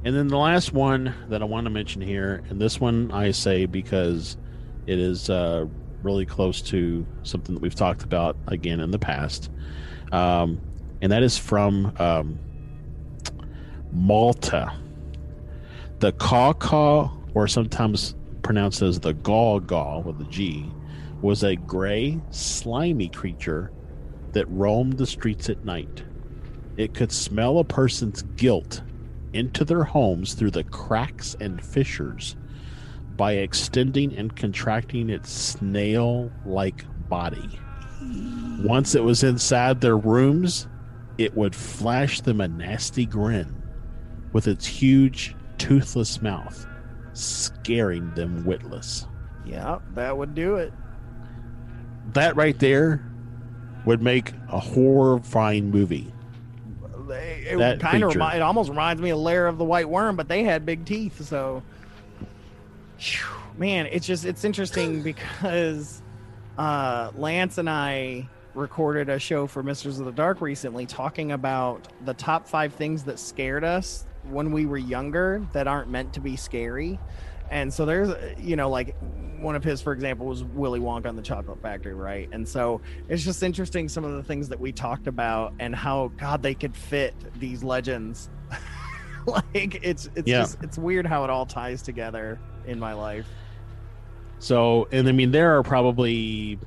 And then the last one that I want to mention here, and this one I say because it is uh, really close to something that we've talked about again in the past, um, and that is from um, Malta. The caw or sometimes pronounced as the gaw gaw with a G, was a gray, slimy creature that roamed the streets at night. It could smell a person's guilt into their homes through the cracks and fissures by extending and contracting its snail like body. Once it was inside their rooms, it would flash them a nasty grin with its huge, toothless mouth, scaring them witless. Yeah, that would do it. That right there would make a horrifying movie. It That kind of remi- it almost reminds me of Lair of the White Worm, but they had big teeth. So, man, it's just it's interesting because uh, Lance and I recorded a show for Misters of the Dark recently, talking about the top five things that scared us when we were younger that aren't meant to be scary. And so there's, uh, you know, like one of his, for example, was Willy Wonka and the Chocolate Factory, right? And so it's just interesting some of the things that we talked about and how God they could fit these legends. like it's it's Yeah. just it's weird how it all ties together in my life. So, and I mean, there are probably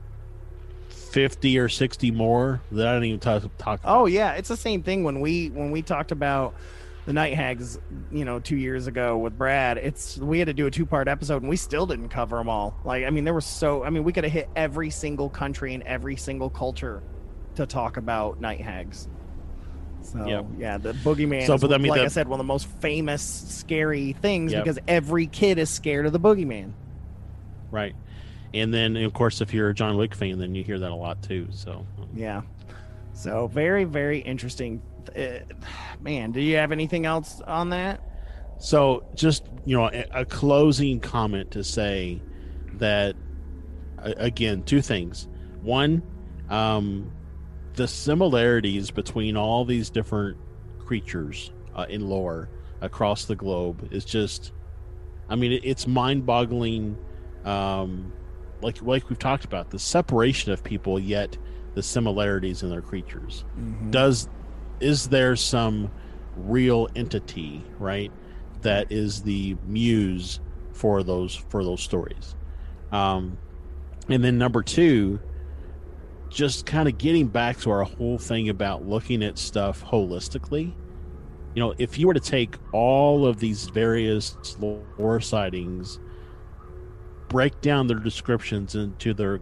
50 or 60 more that I don't even talk, talk about. Oh yeah, it's the same thing when we when we talked about the night hags, you know, two years ago with Brad. It's we had to do a two part episode and we still didn't cover them all. Like I mean, there were so I mean, we could have hit every single country and every single culture to talk about night hags. So Yep. yeah, the boogeyman. So, is, but I mean, like I said, one of the most famous scary things Yep. because every kid is scared of the boogeyman. Right. And then, of course, if you're a John Wick fan, then you hear that a lot too. So, Yeah. So very very interesting. Uh, man, do you have anything else on that? So, just you know, a, a closing comment to say that again, two things. One, um, the similarities between all these different creatures uh, in lore across the globe is just, I mean, it, it's mind-boggling. Um, like like we've talked about the separation of people, yet the similarities in their creatures does is there some real entity right that is the muse for those for those stories? Um and then number two just kind of getting back to our whole thing about looking at stuff holistically. You know if you were to take all of these various lore sightings break down their descriptions into their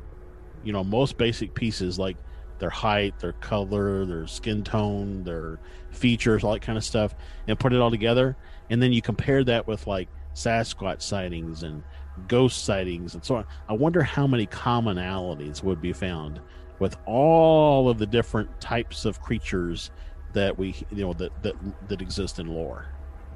you know most basic pieces like their height their color their skin tone their features all that kind of stuff and put it all together. And then you compare that with like sasquatch sightings and ghost sightings and so on. I wonder how many commonalities would be found with all of the different types of creatures that we you know that that, that exist in lore.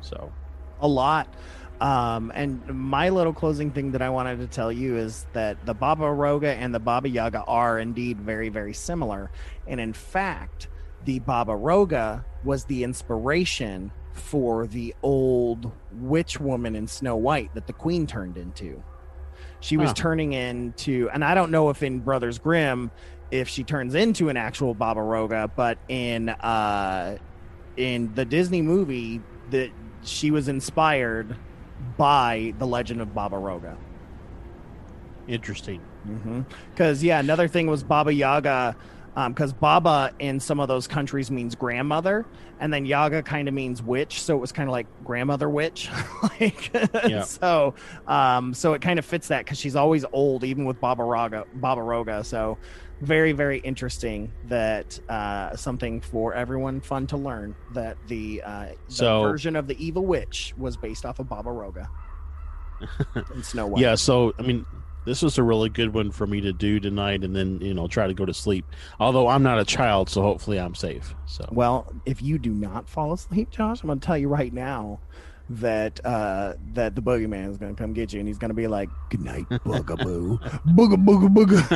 So. A lot. Um, and my little closing thing that I wanted to tell you is that the Baba Roga and the Baba Yaga are indeed very, very similar. And in fact, the Baba Roga was the inspiration for the old witch woman in Snow White that the queen turned into. She was Huh. turning into, and I don't know if in Brothers Grimm, if she turns into an actual Baba Roga, but in uh, in the Disney movie that she was inspired by the legend of Baba Roga. interesting Because yeah, another thing was Baba Yaga. because Baba in some of those countries means grandmother, and then Yaga kind of means witch, so it was kind of like grandmother witch, like Yeah. so. Um, so it kind of fits that because she's always old, even with Baba Raga, Baba Roga. So very very interesting that uh, something for everyone fun to learn that the, uh, the So- version of the evil witch was based off of Baba Roga and Snow White. Yeah, so I mean, this was a really good one for me to do tonight, and then you know try to go to sleep. Although I'm not a child, so hopefully I'm safe. So Well, if you do not fall asleep, Josh, I'm going to tell you right now that uh that the boogeyman is going to come get you and he's going to be like good night boogaboo booga booga booga.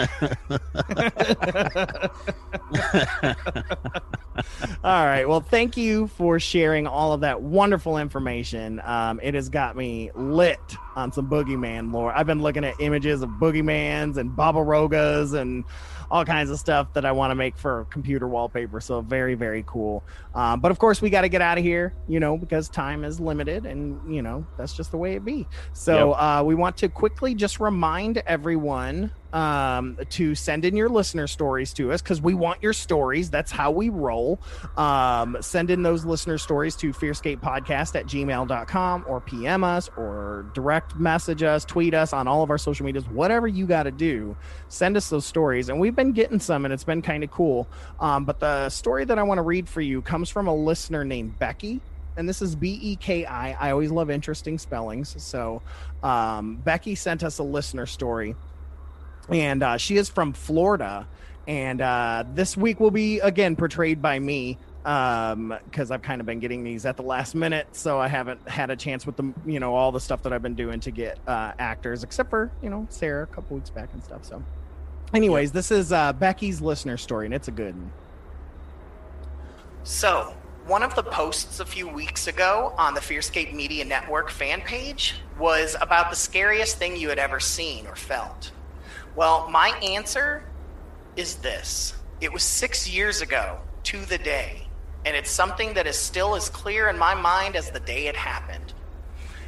All right. Well thank you for sharing all of that wonderful information. Um it has got me lit on some boogeyman lore i've been looking at images of boogeymans and baba rogas and all kinds of stuff that I want to make for computer wallpaper. So very, very cool. Um, but of course, we got to get out of here, you know, because time is limited, and you know that's just the way it be. So uh, we want to quickly just remind everyone um, to send in your listener stories to us because we want your stories. That's how we roll. Um, send in those listener stories to fearscapepodcast at gmail.com or PM us or direct message us, tweet us on all of our social medias, whatever you got to do. Send us those stories. And we've been getting some and it's been kind of cool. Um, but the story that I want to read for you comes from a listener named Becky. And this is B E K I. I always love interesting spellings. So um, Becky sent us a listener story and uh, she is from Florida. And uh, this week will be again portrayed by me um because i've kind of been getting these at the last minute so i haven't had a chance with the you know all the stuff that i've been doing to get uh actors except for you know sarah a couple weeks back and stuff so. Anyways this is uh becky's listener story and it's a good one. So one of the posts a few weeks ago on the fearscape media network fan page was about the scariest thing you had ever seen or felt well, my answer is this. It was six years ago to the day, and it's something that is still as clear in my mind as the day it happened.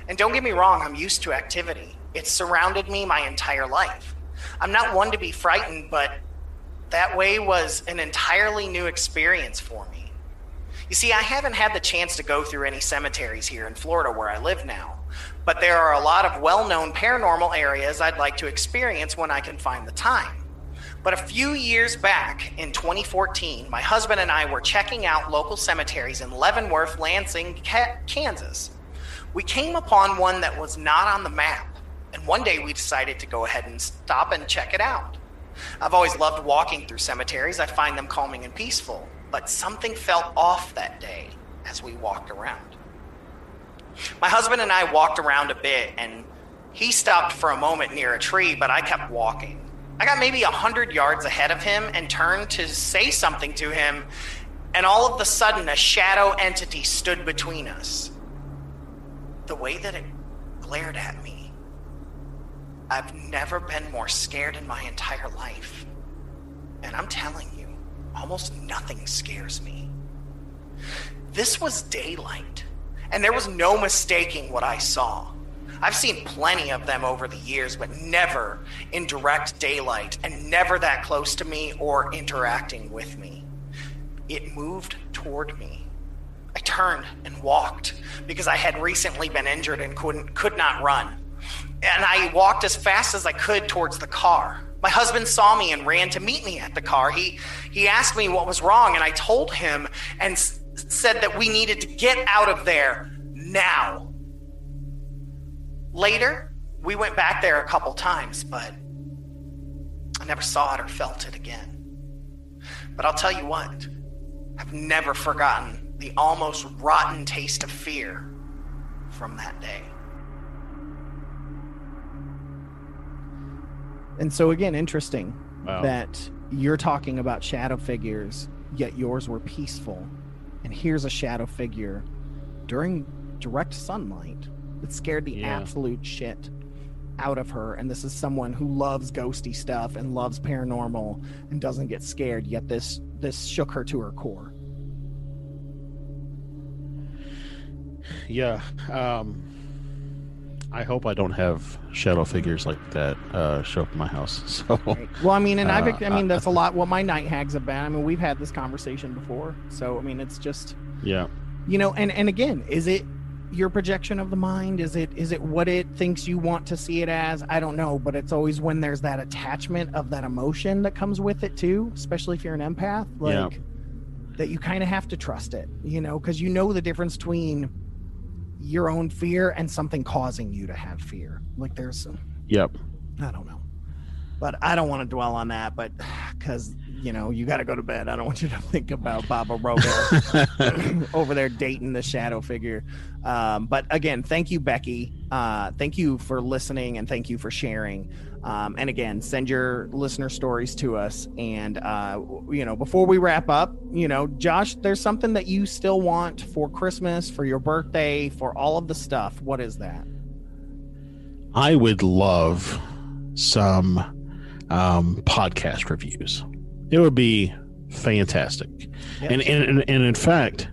And don't get me wrong, I'm used to activity. It's surrounded me my entire life. I'm not one to be frightened, but that way was an entirely new experience for me. You see, I haven't had the chance to go through any cemeteries here in Florida where I live now, but there are a lot of well known paranormal areas I'd like to experience when I can find the time. But a few years back in 2014, my husband and I were checking out local cemeteries in Leavenworth, Lansing, Kansas. We came upon one that was not on the map, and one day we decided to go ahead and stop and check it out. I've always loved walking through cemeteries, I find them calming and peaceful, but something felt off that day as we walked around. My husband and I walked around a bit, and he stopped for a moment near a tree, but I kept walking. I got maybe a hundred yards ahead of him and turned to say something to him, and all of a sudden, a shadow entity stood between us. The way that it glared at me, I've never been more scared in my entire life. And I'm telling you, almost nothing scares me. This was daylight, and there was no mistaking what I saw. I've seen plenty of them over the years, but never in direct daylight and never that close to me or interacting with me. It moved toward me. I turned and walked because I had recently been injured and couldn't could not run. And I walked as fast as I could towards the car. My husband saw me and ran to meet me at the car. He he asked me what was wrong and I told him and said that we needed to get out of there now. Later, we went back there a couple times, but I never saw it or felt it again. But I'll tell you what, I've never forgotten the almost rotten taste of fear from that day. And so, again, interesting Wow. that you're talking about shadow figures, yet yours were peaceful. And here's a shadow figure during direct sunlight that scared the Yeah. absolute shit out of her. And this is someone who loves ghosty stuff and loves paranormal and doesn't get scared, yet this this shook her to her core. yeah, um, I hope I don't have shadow figures like that uh, show up in my house. So, Well, I mean, and I've, Uh, I mean, that's a lot what my night hags have been. I mean, we've had this conversation before. So, I mean, it's just, yeah, you know, and, and again, is it your projection of the mind? Is it, is it what it thinks you want to see it as? I don't know, but it's always when there's that attachment of that emotion that comes with it too, especially if you're an empath, like Yeah. that you kind of have to trust it, you know, because you know the difference between your own fear and something causing you to have fear. Like there's, some yep. I don't know. But I don't want to dwell on that, but because you know, you got to go to bed. I don't want you to think about Baba Roga over there dating the shadow figure. Um, but again, thank you, Becky. Uh, thank you for listening and thank you for sharing. Um, and again, send your listener stories to us. And, uh, you know, before we wrap up, you know, Josh, there's something that you still want for Christmas, for your birthday, for all of the stuff. What is that? I would love some um, podcast reviews. It would be fantastic. And, and and and in fact,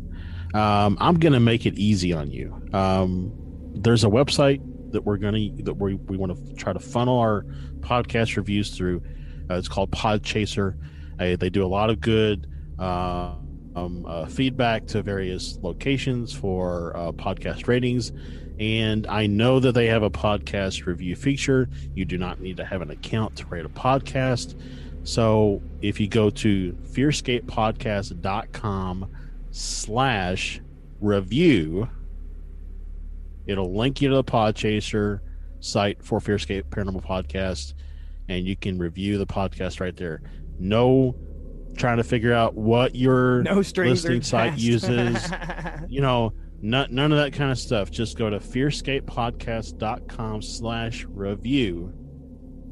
um, I'm going to make it easy on you. Um, there's a website that we're going to that we we want to try to funnel our podcast reviews through. Uh, it's called Podchaser. Uh, they do a lot of good uh, um, uh, feedback to various locations for uh, podcast ratings. And I know that they have a podcast review feature. You do not need to have an account to rate a podcast. So if you go to fearscapepodcast.com slash review, it'll link you to the Podchaser site for Fearscape Paranormal Podcast, and you can review the podcast right there. No trying to figure out what your No listening site uses. you know, not, none of that kind of stuff. Just go to fearscapepodcast.com slash review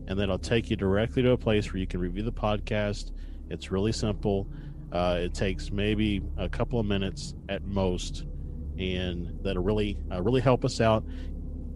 and then it'll take you directly to a place where you can review the podcast. It's really simple. Uh, it takes maybe a couple of minutes at most, and that'll really uh, really help us out.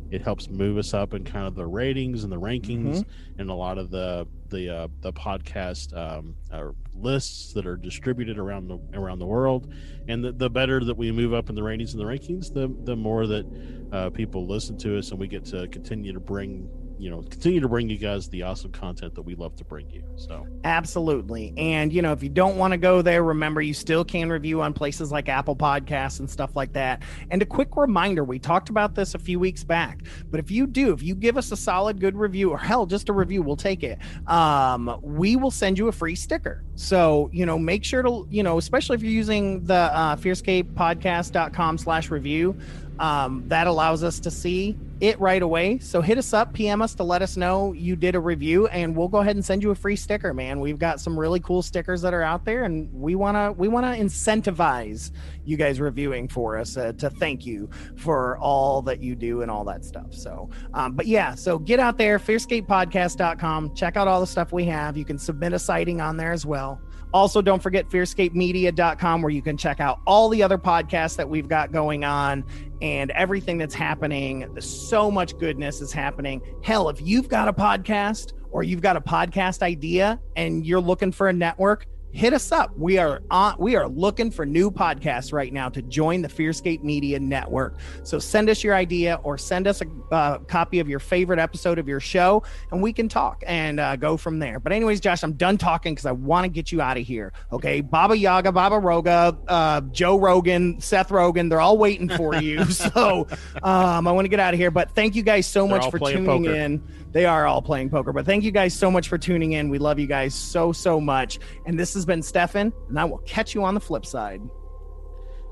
It helps move us up in kind of the ratings and the rankings and a lot of the the uh, the podcast um, uh, lists that are distributed around the around the world. And the, the better that we move up in the ratings and the rankings, the the more that uh, people listen to us, and we get to continue to bring you know continue to bring you guys the awesome content that we love to bring you. So Absolutely. And, you know, if you don't want to go there, remember you still can review on places like Apple Podcasts and stuff like that. And a quick reminder we talked about this a few weeks back, but if you do, if you give us a solid, good review, or hell, just a review, we'll take it. Um, we will send you a free sticker. So, you know, make sure to, you know, especially if you're using the uh, fearscapepodcast.com slash review, um, that allows us to see it right away. So hit us up, PM us to let us know you did a review, and we'll go ahead and send you a free sticker, man. We've got some really cool stickers that are out there, and we wanna we wanna incentivize you guys reviewing for us uh, to thank you for all that you do and all that stuff. So, um, but yeah, so get out there, fearscapepodcast.com, check out all the stuff we have. You can submit a sighting on there as well. Also, don't forget fearscapemedia.com where you can check out all the other podcasts that we've got going on and everything that's happening. So much goodness is happening. Hell, if you've got a podcast or you've got a podcast idea and you're looking for a network, hit us up. We are on we are looking for new podcasts right now to join the Fearscape Media Network. So send us your idea or send us a uh, copy of your favorite episode of your show and we can talk and uh, go from there. But anyways, Josh, I'm done talking because I want to get you out of here. Okay, Baba Yaga, Baba Roga, uh, Joe Rogan, Seth Rogen, they're all waiting for you. so um, I want to get out of here. But thank you guys so They're much for tuning poker. in. They are all playing poker. But thank you guys so much for tuning in. We love you guys so, so much. And this has been Stefan, and I will catch you on the flip side.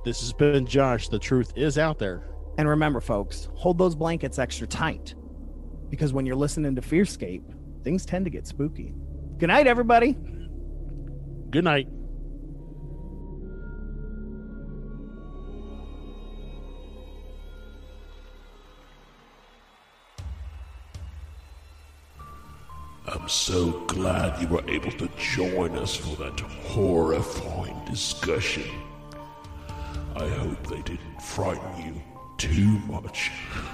this has been Josh. The truth is out there. And remember, folks, hold those blankets extra tight because when you're listening to Fearscape, things tend to get spooky. Good night, everybody. Good night. I'm so glad you were able to join us for that horrifying discussion. I hope they didn't frighten you too much.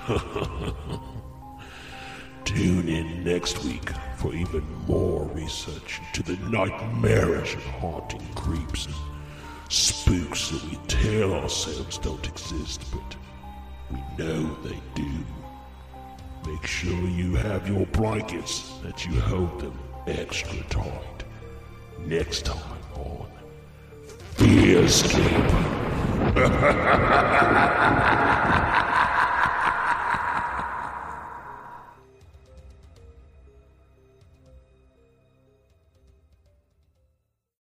Tune in next week for even more research into the nightmarish and haunting creeps and spooks that we tell ourselves don't exist, but we know they do. Make sure you have your blankets that you hold them extra tight. Next time on Fearscape.